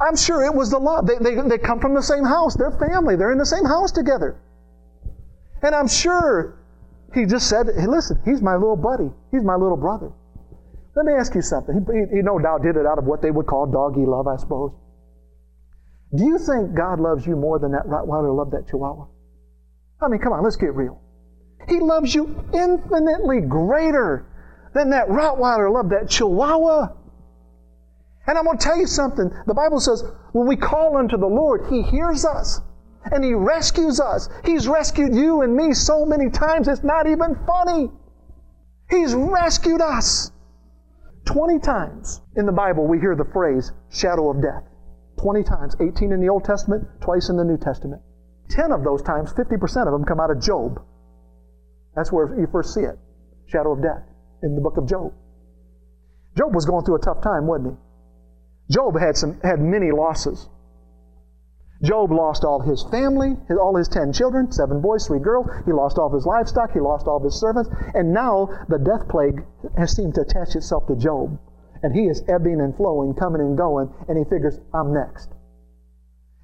A: I'm sure it was the love. They, they, they come from the same house. They're family. They're in the same house together. And I'm sure he just said, hey, listen, he's my little buddy. He's my little brother. Let me ask you something. He, he no doubt did it out of what they would call doggy love, I suppose. Do you think God loves you more than that Rottweiler loved that Chihuahua? I mean, come on, let's get real. He loves you infinitely greater than that Rottweiler loved that Chihuahua. And I'm going to tell you something. The Bible says when we call unto the Lord, He hears us and He rescues us. He's rescued you and me so many times, it's not even funny. He's rescued us. 20 times in the Bible we hear the phrase shadow of death. 20 times. 18 in the Old Testament, twice in the New Testament. 10 of those times, 50% of them come out of Job. That's where you first see it. Shadow of death in the book of Job. Job was going through a tough time, wasn't he? Job had some had many losses. Job lost all his family, all his ten children, seven boys, three girls. He lost all his livestock. He lost all his servants. And now the death plague has seemed to attach itself to Job. And he is ebbing and flowing, coming and going, and he figures, I'm next.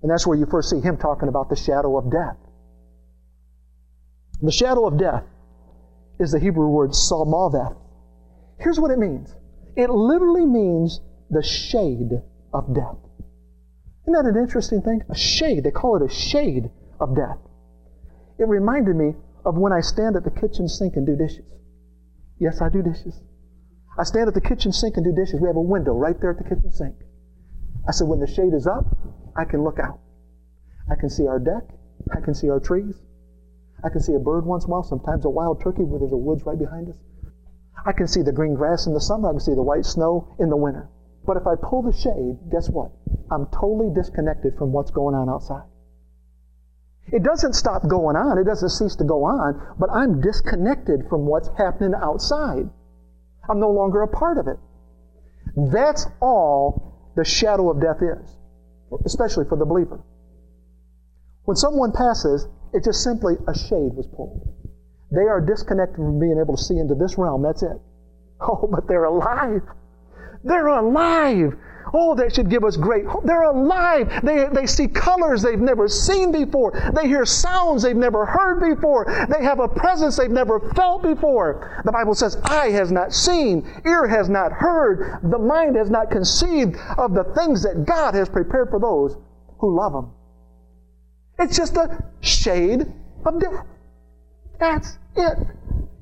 A: And that's where you first see him talking about the shadow of death. The shadow of death is the Hebrew word salmaveth. Here's what it means it literally means the shade of death. Isn't that an interesting thing? A shade. They call it a shade of death. It reminded me of when I stand at the kitchen sink and do dishes. Yes, I do dishes. I stand at the kitchen sink and do dishes. We have a window right there at the kitchen sink. I said, when the shade is up, I can look out. I can see our deck. I can see our trees. I can see a bird once in a while, sometimes a wild turkey where there's a woods right behind us. I can see the green grass in the summer. I can see the white snow in the winter. But if I pull the shade, guess what? I'm totally disconnected from what's going on outside. It doesn't stop going on, it doesn't cease to go on, but I'm disconnected from what's happening outside. I'm no longer a part of it. That's all the shadow of death is, especially for the believer. When someone passes, it's just simply a shade was pulled. They are disconnected from being able to see into this realm. That's it. Oh, but they're alive. They're alive. Oh, that should give us great hope. They're alive. They, they see colors they've never seen before. They hear sounds they've never heard before. They have a presence they've never felt before. The Bible says, Eye has not seen, ear has not heard, the mind has not conceived of the things that God has prepared for those who love Him. It's just a shade of death. That's it.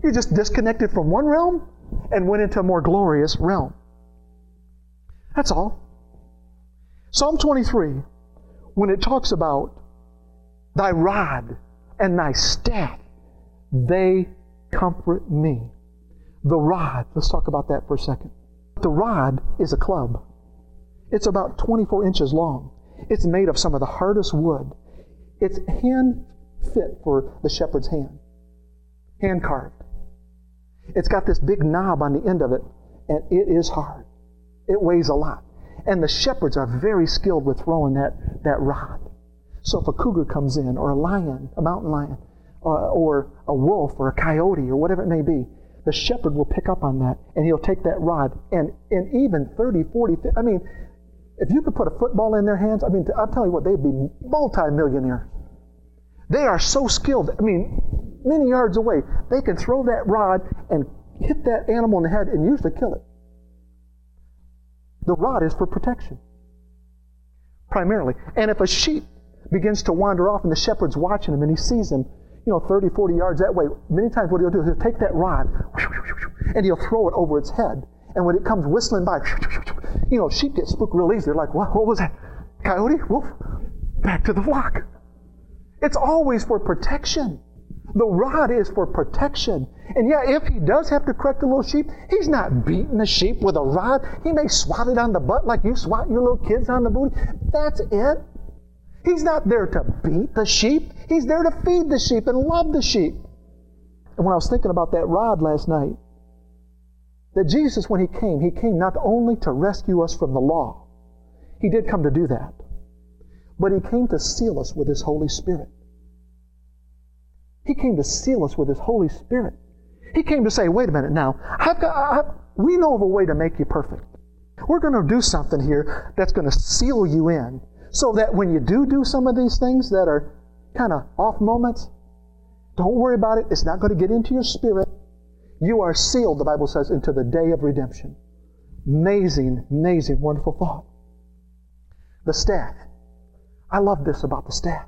A: You just disconnected from one realm and went into a more glorious realm. That's all. Psalm 23, when it talks about thy rod and thy staff, they comfort me. The rod, let's talk about that for a second. The rod is a club. It's about 24 inches long. It's made of some of the hardest wood. It's hand fit for the shepherd's hand, hand carved. It's got this big knob on the end of it, and it is hard. It weighs a lot. And the shepherds are very skilled with throwing that, that rod. So if a cougar comes in, or a lion, a mountain lion, uh, or a wolf, or a coyote, or whatever it may be, the shepherd will pick up on that and he'll take that rod and, and even 30, 40, 50, I mean, if you could put a football in their hands, I mean, I'll tell you what, they'd be multimillionaires. They are so skilled. I mean, many yards away, they can throw that rod and hit that animal in the head and usually kill it. The rod is for protection, primarily. And if a sheep begins to wander off and the shepherd's watching him and he sees him, you know, 30, 40 yards that way, many times what he'll do is he'll take that rod and he'll throw it over its head. And when it comes whistling by, you know, sheep get spooked real easy. They're like, what, what was that? Coyote? Wolf? Back to the flock. It's always for protection. The rod is for protection. And yeah, if he does have to correct a little sheep, he's not beating the sheep with a rod. He may swat it on the butt like you swat your little kids on the booty. That's it. He's not there to beat the sheep. He's there to feed the sheep and love the sheep. And when I was thinking about that rod last night, that Jesus, when he came, he came not only to rescue us from the law, he did come to do that, but he came to seal us with his Holy Spirit. He came to seal us with His Holy Spirit. He came to say, wait a minute now, I've got, I've, we know of a way to make you perfect. We're going to do something here that's going to seal you in so that when you do do some of these things that are kind of off moments, don't worry about it. It's not going to get into your spirit. You are sealed, the Bible says, into the day of redemption. Amazing, amazing, wonderful thought. The staff. I love this about the staff.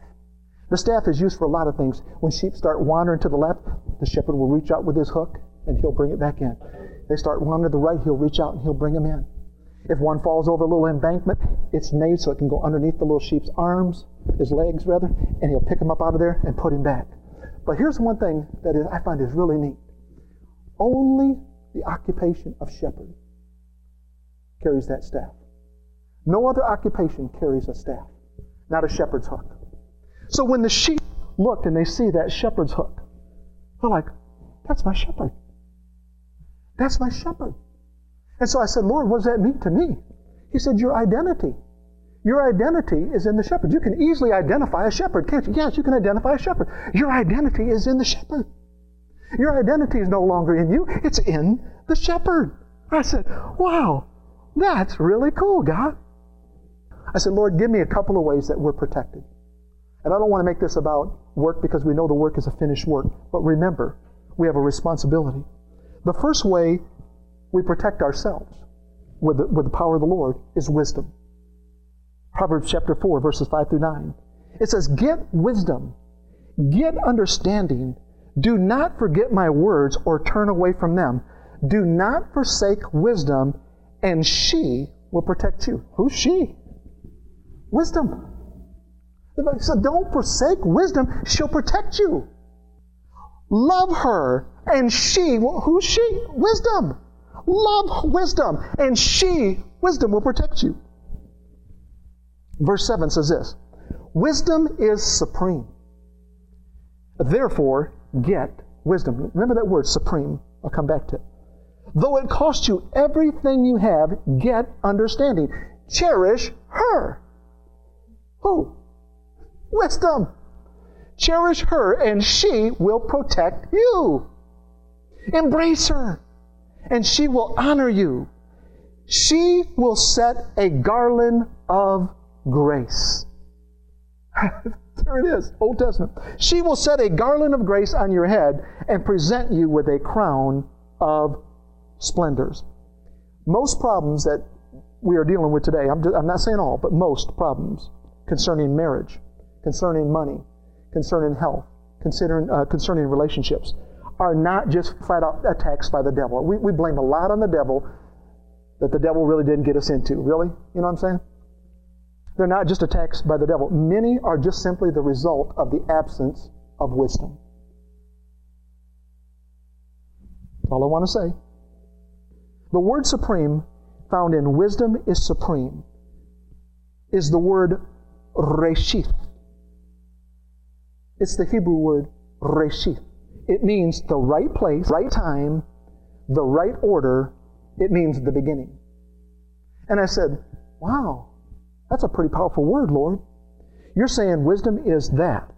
A: The staff is used for a lot of things. When sheep start wandering to the left, the shepherd will reach out with his hook and he'll bring it back in. They start wandering to the right, he'll reach out and he'll bring them in. If one falls over a little embankment, it's made so it can go underneath the little sheep's arms, his legs rather, and he'll pick him up out of there and put him back. But here's one thing that is, I find is really neat. Only the occupation of shepherd carries that staff. No other occupation carries a staff, not a shepherd's hook. So when the sheep look and they see that shepherd's hook, they're like, that's my shepherd. That's my shepherd. And so I said, Lord, what does that mean to me? He said, Your identity. Your identity is in the shepherd. You can easily identify a shepherd, can't you? Yes, you can identify a shepherd. Your identity is in the shepherd. Your identity is no longer in you, it's in the shepherd. I said, Wow, that's really cool, God. I said, Lord, give me a couple of ways that we're protected. And I don't want to make this about work because we know the work is a finished work. But remember, we have a responsibility. The first way we protect ourselves with the, with the power of the Lord is wisdom. Proverbs chapter 4, verses 5 through 9. It says, Get wisdom, get understanding. Do not forget my words or turn away from them. Do not forsake wisdom, and she will protect you. Who's she? Wisdom. So don't forsake wisdom, she'll protect you. Love her, and she, well, who's she? Wisdom. Love wisdom, and she, wisdom, will protect you. Verse 7 says this Wisdom is supreme. Therefore, get wisdom. Remember that word, supreme. I'll come back to it. Though it cost you everything you have, get understanding. Cherish her. Who? Wisdom. Cherish her, and she will protect you. Embrace her, and she will honor you. She will set a garland of grace. there it is, Old Testament. She will set a garland of grace on your head and present you with a crown of splendors. Most problems that we are dealing with today, I'm, just, I'm not saying all, but most problems concerning marriage, concerning money, concerning health, concerning, uh, concerning relationships, are not just flat out attacks by the devil. We, we blame a lot on the devil that the devil really didn't get us into. Really? You know what I'm saying? They're not just attacks by the devil. Many are just simply the result of the absence of wisdom. That's all I want to say. The word supreme found in wisdom is supreme is the word reshith. It's the Hebrew word reshith. It means the right place, right time, the right order. It means the beginning. And I said, Wow, that's a pretty powerful word, Lord. You're saying wisdom is that.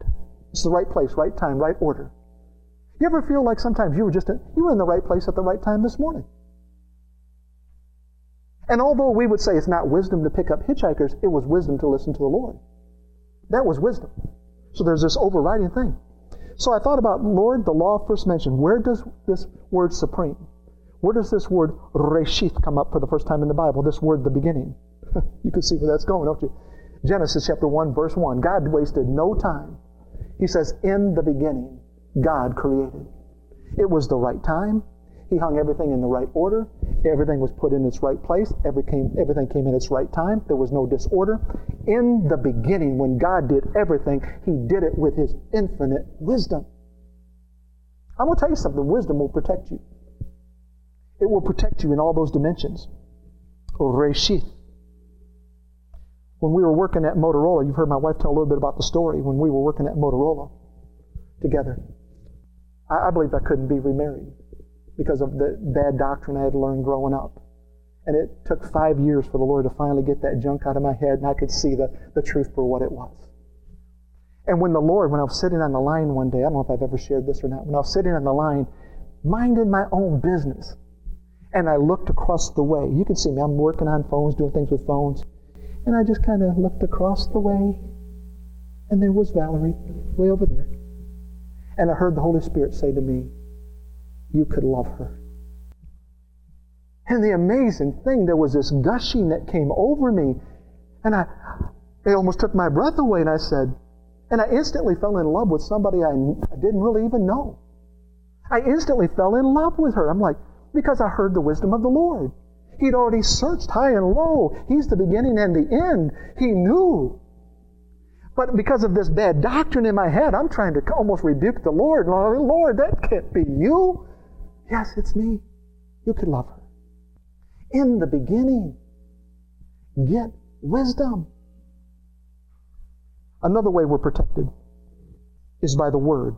A: It's the right place, right time, right order. You ever feel like sometimes you were just in, you were in the right place at the right time this morning? And although we would say it's not wisdom to pick up hitchhikers, it was wisdom to listen to the Lord. That was wisdom. So there's this overriding thing. So I thought about, Lord, the law first mentioned. Where does this word supreme, where does this word reshith come up for the first time in the Bible? This word, the beginning. you can see where that's going, don't you? Genesis chapter 1, verse 1. God wasted no time. He says, In the beginning, God created. It was the right time. He hung everything in the right order. Everything was put in its right place. Every came, everything came in its right time. There was no disorder. In the beginning, when God did everything, He did it with His infinite wisdom. I'm going to tell you something wisdom will protect you. It will protect you in all those dimensions. Reshith. When we were working at Motorola, you've heard my wife tell a little bit about the story when we were working at Motorola together. I, I believe I couldn't be remarried because of the bad doctrine I had learned growing up. And it took five years for the Lord to finally get that junk out of my head, and I could see the, the truth for what it was. And when the Lord, when I was sitting on the line one day, I don't know if I've ever shared this or not, when I was sitting on the line, minding my own business, and I looked across the way. You can see me, I'm working on phones, doing things with phones. And I just kind of looked across the way, and there was Valerie, way over there. And I heard the Holy Spirit say to me, you could love her. And the amazing thing, there was this gushing that came over me. And I, it almost took my breath away. And I said, And I instantly fell in love with somebody I, didn't really even know. I instantly fell in love with her. I'm like, because I heard the wisdom of the Lord. He'd already searched high and low. He's the beginning and the end. He knew. But because of this bad doctrine in my head, I'm trying to almost rebuke the Lord. Lord, that can't be you. Yes, it's me. You could love her. In the beginning, get wisdom. Another way we're protected is by the Word.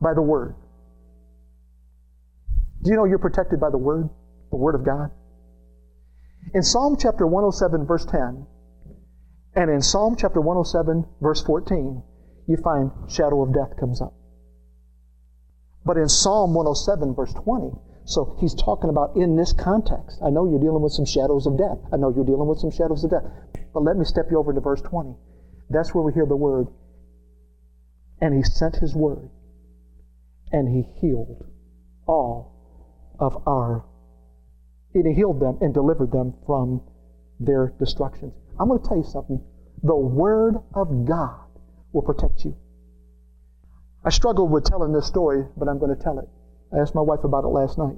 A: By the Word. Do you know you're protected by the Word? The Word of God? In Psalm chapter 107, verse 10, and in Psalm chapter 107, verse 14, you find shadow of death comes up. But in Psalm 107, verse 20, so he's talking about in this context. I know you're dealing with some shadows of death. I know you're dealing with some shadows of death. But let me step you over to verse 20. That's where we hear the word. And he sent his word, and he healed all of our. And he healed them and delivered them from their destructions. I'm going to tell you something. The word of God will protect. I struggled with telling this story, but I'm going to tell it. I asked my wife about it last night.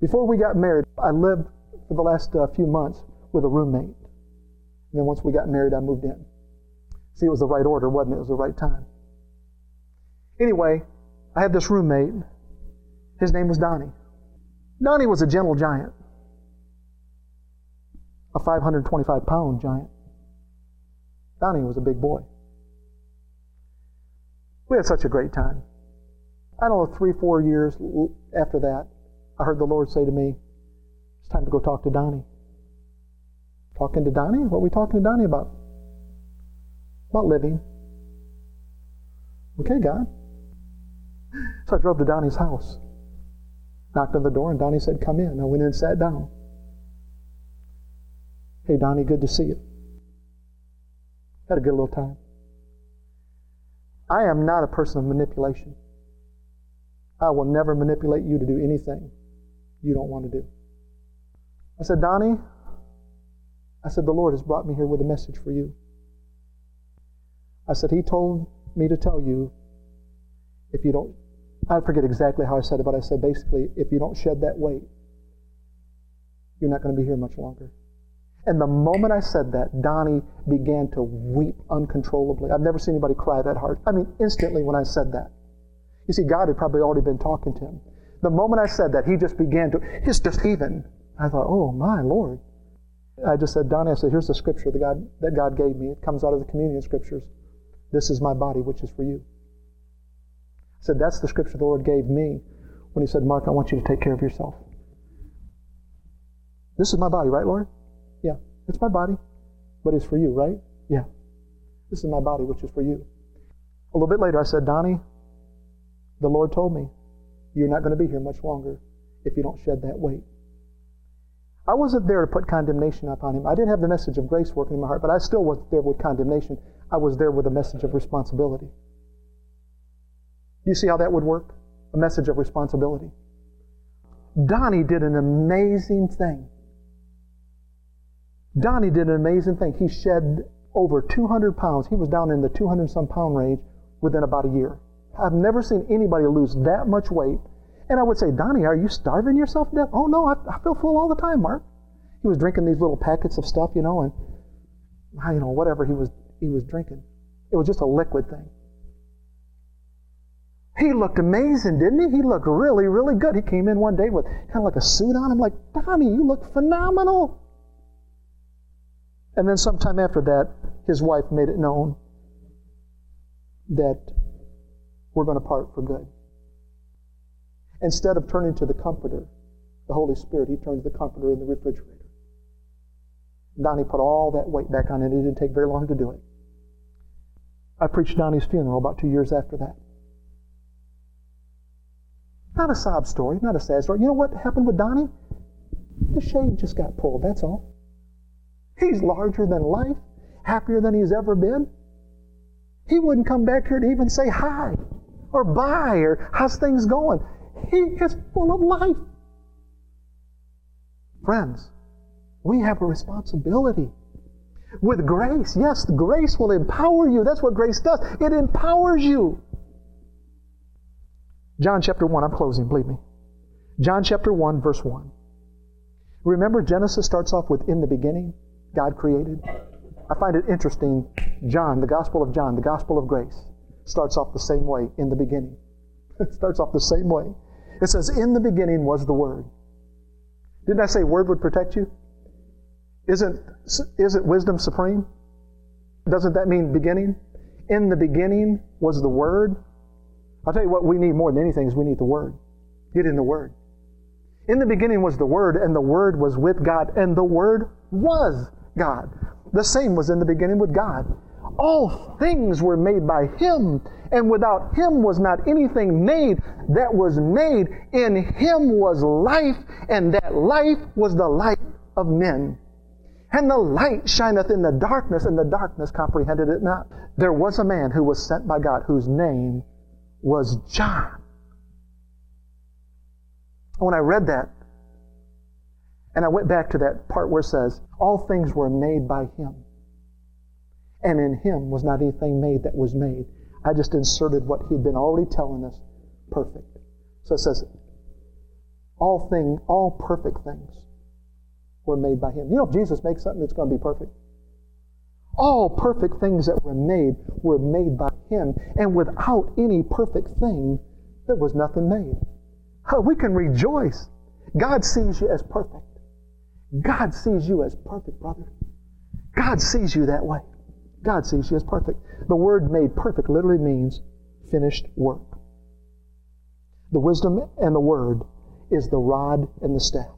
A: Before we got married, I lived for the last uh, few months with a roommate. And then once we got married, I moved in. See, it was the right order, wasn't it? It was the right time. Anyway, I had this roommate. His name was Donnie. Donnie was a gentle giant, a 525 pound giant. Donnie was a big boy. We had such a great time. I don't know, three, four years after that, I heard the Lord say to me, It's time to go talk to Donnie. Talking to Donnie? What are we talking to Donnie about? About living. Okay, God. So I drove to Donnie's house. Knocked on the door, and Donnie said, Come in. I went in and sat down. Hey, Donnie, good to see you. Had a good little time. I am not a person of manipulation. I will never manipulate you to do anything you don't want to do. I said, Donnie, I said, the Lord has brought me here with a message for you. I said, He told me to tell you if you don't, I forget exactly how I said it, but I said basically, if you don't shed that weight, you're not going to be here much longer. And the moment I said that, Donnie began to weep uncontrollably. I've never seen anybody cry that hard. I mean, instantly when I said that. You see, God had probably already been talking to him. The moment I said that, he just began to, he's just even. I thought, oh my Lord. I just said, Donnie, I said, here's the scripture that God, that God gave me. It comes out of the communion scriptures. This is my body, which is for you. I said, that's the scripture the Lord gave me when he said, Mark, I want you to take care of yourself. This is my body, right, Lord? It's my body, but it's for you, right? Yeah. This is my body, which is for you. A little bit later, I said, Donnie, the Lord told me, You're not going to be here much longer if you don't shed that weight. I wasn't there to put condemnation upon him. I didn't have the message of grace working in my heart, but I still wasn't there with condemnation. I was there with a message of responsibility. You see how that would work? A message of responsibility. Donnie did an amazing thing. Donnie did an amazing thing. He shed over 200 pounds. He was down in the 200 some pound range within about a year. I've never seen anybody lose that much weight. And I would say, Donnie, are you starving yourself to death? Oh, no, I, I feel full all the time, Mark. He was drinking these little packets of stuff, you know, and, ah, you know, whatever he was, he was drinking. It was just a liquid thing. He looked amazing, didn't he? He looked really, really good. He came in one day with kind of like a suit on. I'm like, Donnie, you look phenomenal. And then sometime after that, his wife made it known that we're going to part for good. Instead of turning to the Comforter, the Holy Spirit, he turned to the Comforter in the refrigerator. Donnie put all that weight back on, and it didn't take very long to do it. I preached Donnie's funeral about two years after that. Not a sob story, not a sad story. You know what happened with Donnie? The shade just got pulled, that's all. He's larger than life, happier than he's ever been. He wouldn't come back here to even say hi or bye or how's things going. He is full of life. Friends, we have a responsibility. With grace. Yes, grace will empower you. That's what grace does. It empowers you. John chapter 1, I'm closing, believe me. John chapter 1, verse 1. Remember, Genesis starts off with in the beginning, God created. I find it interesting. John, the Gospel of John, the Gospel of grace, starts off the same way in the beginning. it starts off the same way. It says, In the beginning was the Word. Didn't I say Word would protect you? Isn't, isn't wisdom supreme? Doesn't that mean beginning? In the beginning was the Word. I'll tell you what we need more than anything is we need the Word. Get in the Word. In the beginning was the Word, and the Word was with God, and the Word was God. The same was in the beginning with God. All things were made by Him, and without Him was not anything made that was made. In Him was life, and that life was the light of men. And the light shineth in the darkness, and the darkness comprehended it not. There was a man who was sent by God whose name was John. When I read that, and I went back to that part where it says, All things were made by him. And in him was not anything made that was made. I just inserted what he'd been already telling us perfect. So it says, All things, all perfect things were made by him. You know, if Jesus makes something, it's going to be perfect. All perfect things that were made were made by him. And without any perfect thing, there was nothing made. We can rejoice. God sees you as perfect. God sees you as perfect, brother. God sees you that way. God sees you as perfect. The word made perfect literally means finished work. The wisdom and the word is the rod and the staff.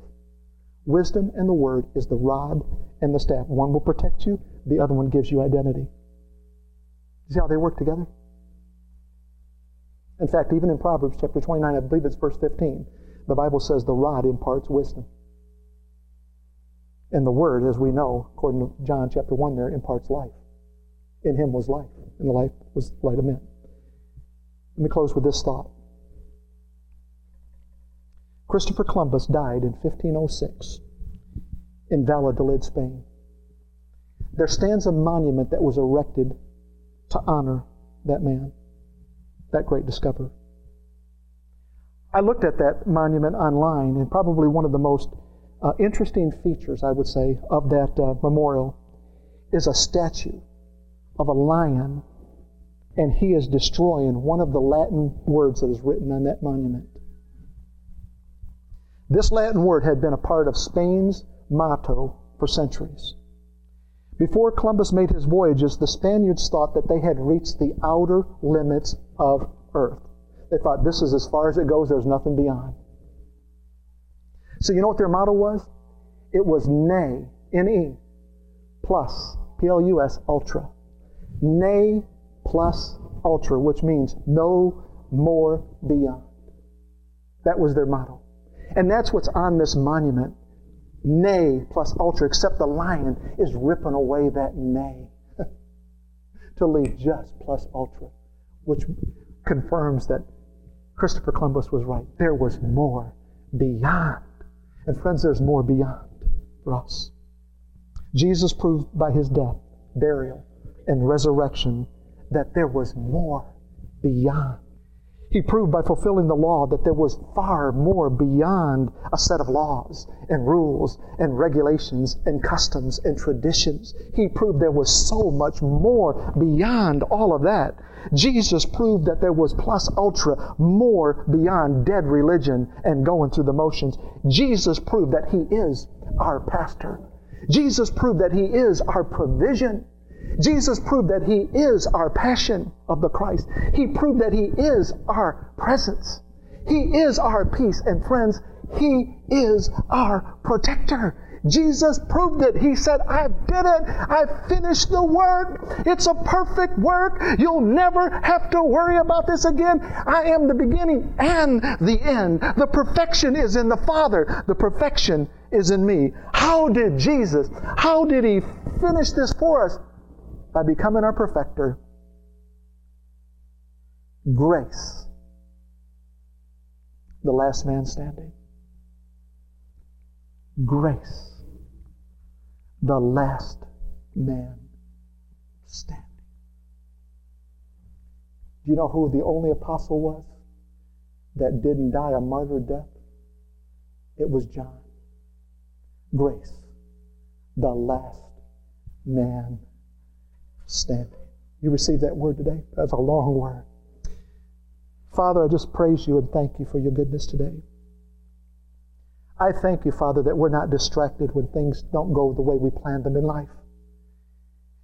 A: Wisdom and the word is the rod and the staff. One will protect you, the other one gives you identity. See how they work together? In fact, even in Proverbs chapter 29, I believe it's verse 15, the Bible says the rod imparts wisdom. And the Word, as we know, according to John chapter 1 there, imparts life. In Him was life, and the life was the light of men. Let me close with this thought. Christopher Columbus died in 1506 in Valladolid, Spain. There stands a monument that was erected to honor that man, that great discoverer. I looked at that monument online, and probably one of the most uh, interesting features, I would say, of that uh, memorial is a statue of a lion, and he is destroying one of the Latin words that is written on that monument. This Latin word had been a part of Spain's motto for centuries. Before Columbus made his voyages, the Spaniards thought that they had reached the outer limits of Earth. They thought this is as far as it goes, there's nothing beyond. So you know what their motto was? It was Ne, N-E, plus, P-L-U-S, ultra. Ne plus ultra, which means no more beyond. That was their motto. And that's what's on this monument. Ne plus ultra, except the lion is ripping away that nay to leave just plus ultra, which confirms that Christopher Columbus was right. There was more beyond. And friends, there's more beyond for us. Jesus proved by his death, burial, and resurrection that there was more beyond. He proved by fulfilling the law that there was far more beyond a set of laws and rules and regulations and customs and traditions. He proved there was so much more beyond all of that. Jesus proved that there was plus ultra more beyond dead religion and going through the motions. Jesus proved that He is our pastor. Jesus proved that He is our provision. Jesus proved that He is our passion of the Christ. He proved that He is our presence. He is our peace. And friends, He is our protector. Jesus proved it. He said, I did it. I finished the work. It's a perfect work. You'll never have to worry about this again. I am the beginning and the end. The perfection is in the Father. The perfection is in me. How did Jesus, how did He finish this for us? By becoming our perfecter. Grace. The last man standing. Grace the last man standing. Do you know who the only apostle was that didn't die a martyr death? It was John. Grace, the last man standing. You received that word today? That's a long word. Father, I just praise you and thank you for your goodness today. I thank you, Father, that we're not distracted when things don't go the way we planned them in life.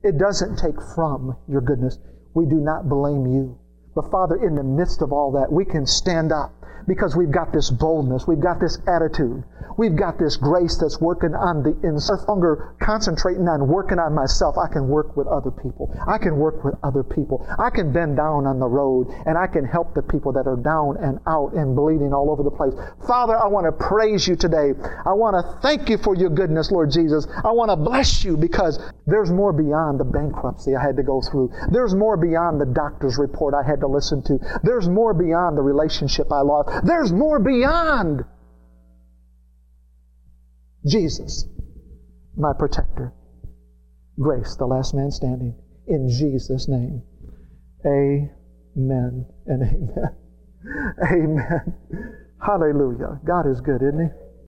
A: It doesn't take from your goodness. We do not blame you. But Father, in the midst of all that, we can stand up because we've got this boldness, we've got this attitude, we've got this grace that's working on the inside. No longer concentrating on working on myself. I can work with other people. I can work with other people. I can bend down on the road and I can help the people that are down and out and bleeding all over the place. Father, I want to praise you today. I want to thank you for your goodness, Lord Jesus. I want to bless you because there's more beyond the bankruptcy I had to go through. There's more beyond the doctor's report I had to listen to. There's more beyond the relationship I lost. There's more beyond Jesus, my protector. Grace, the last man standing. In Jesus' name. Amen and amen. Amen. Hallelujah. God is good, isn't He?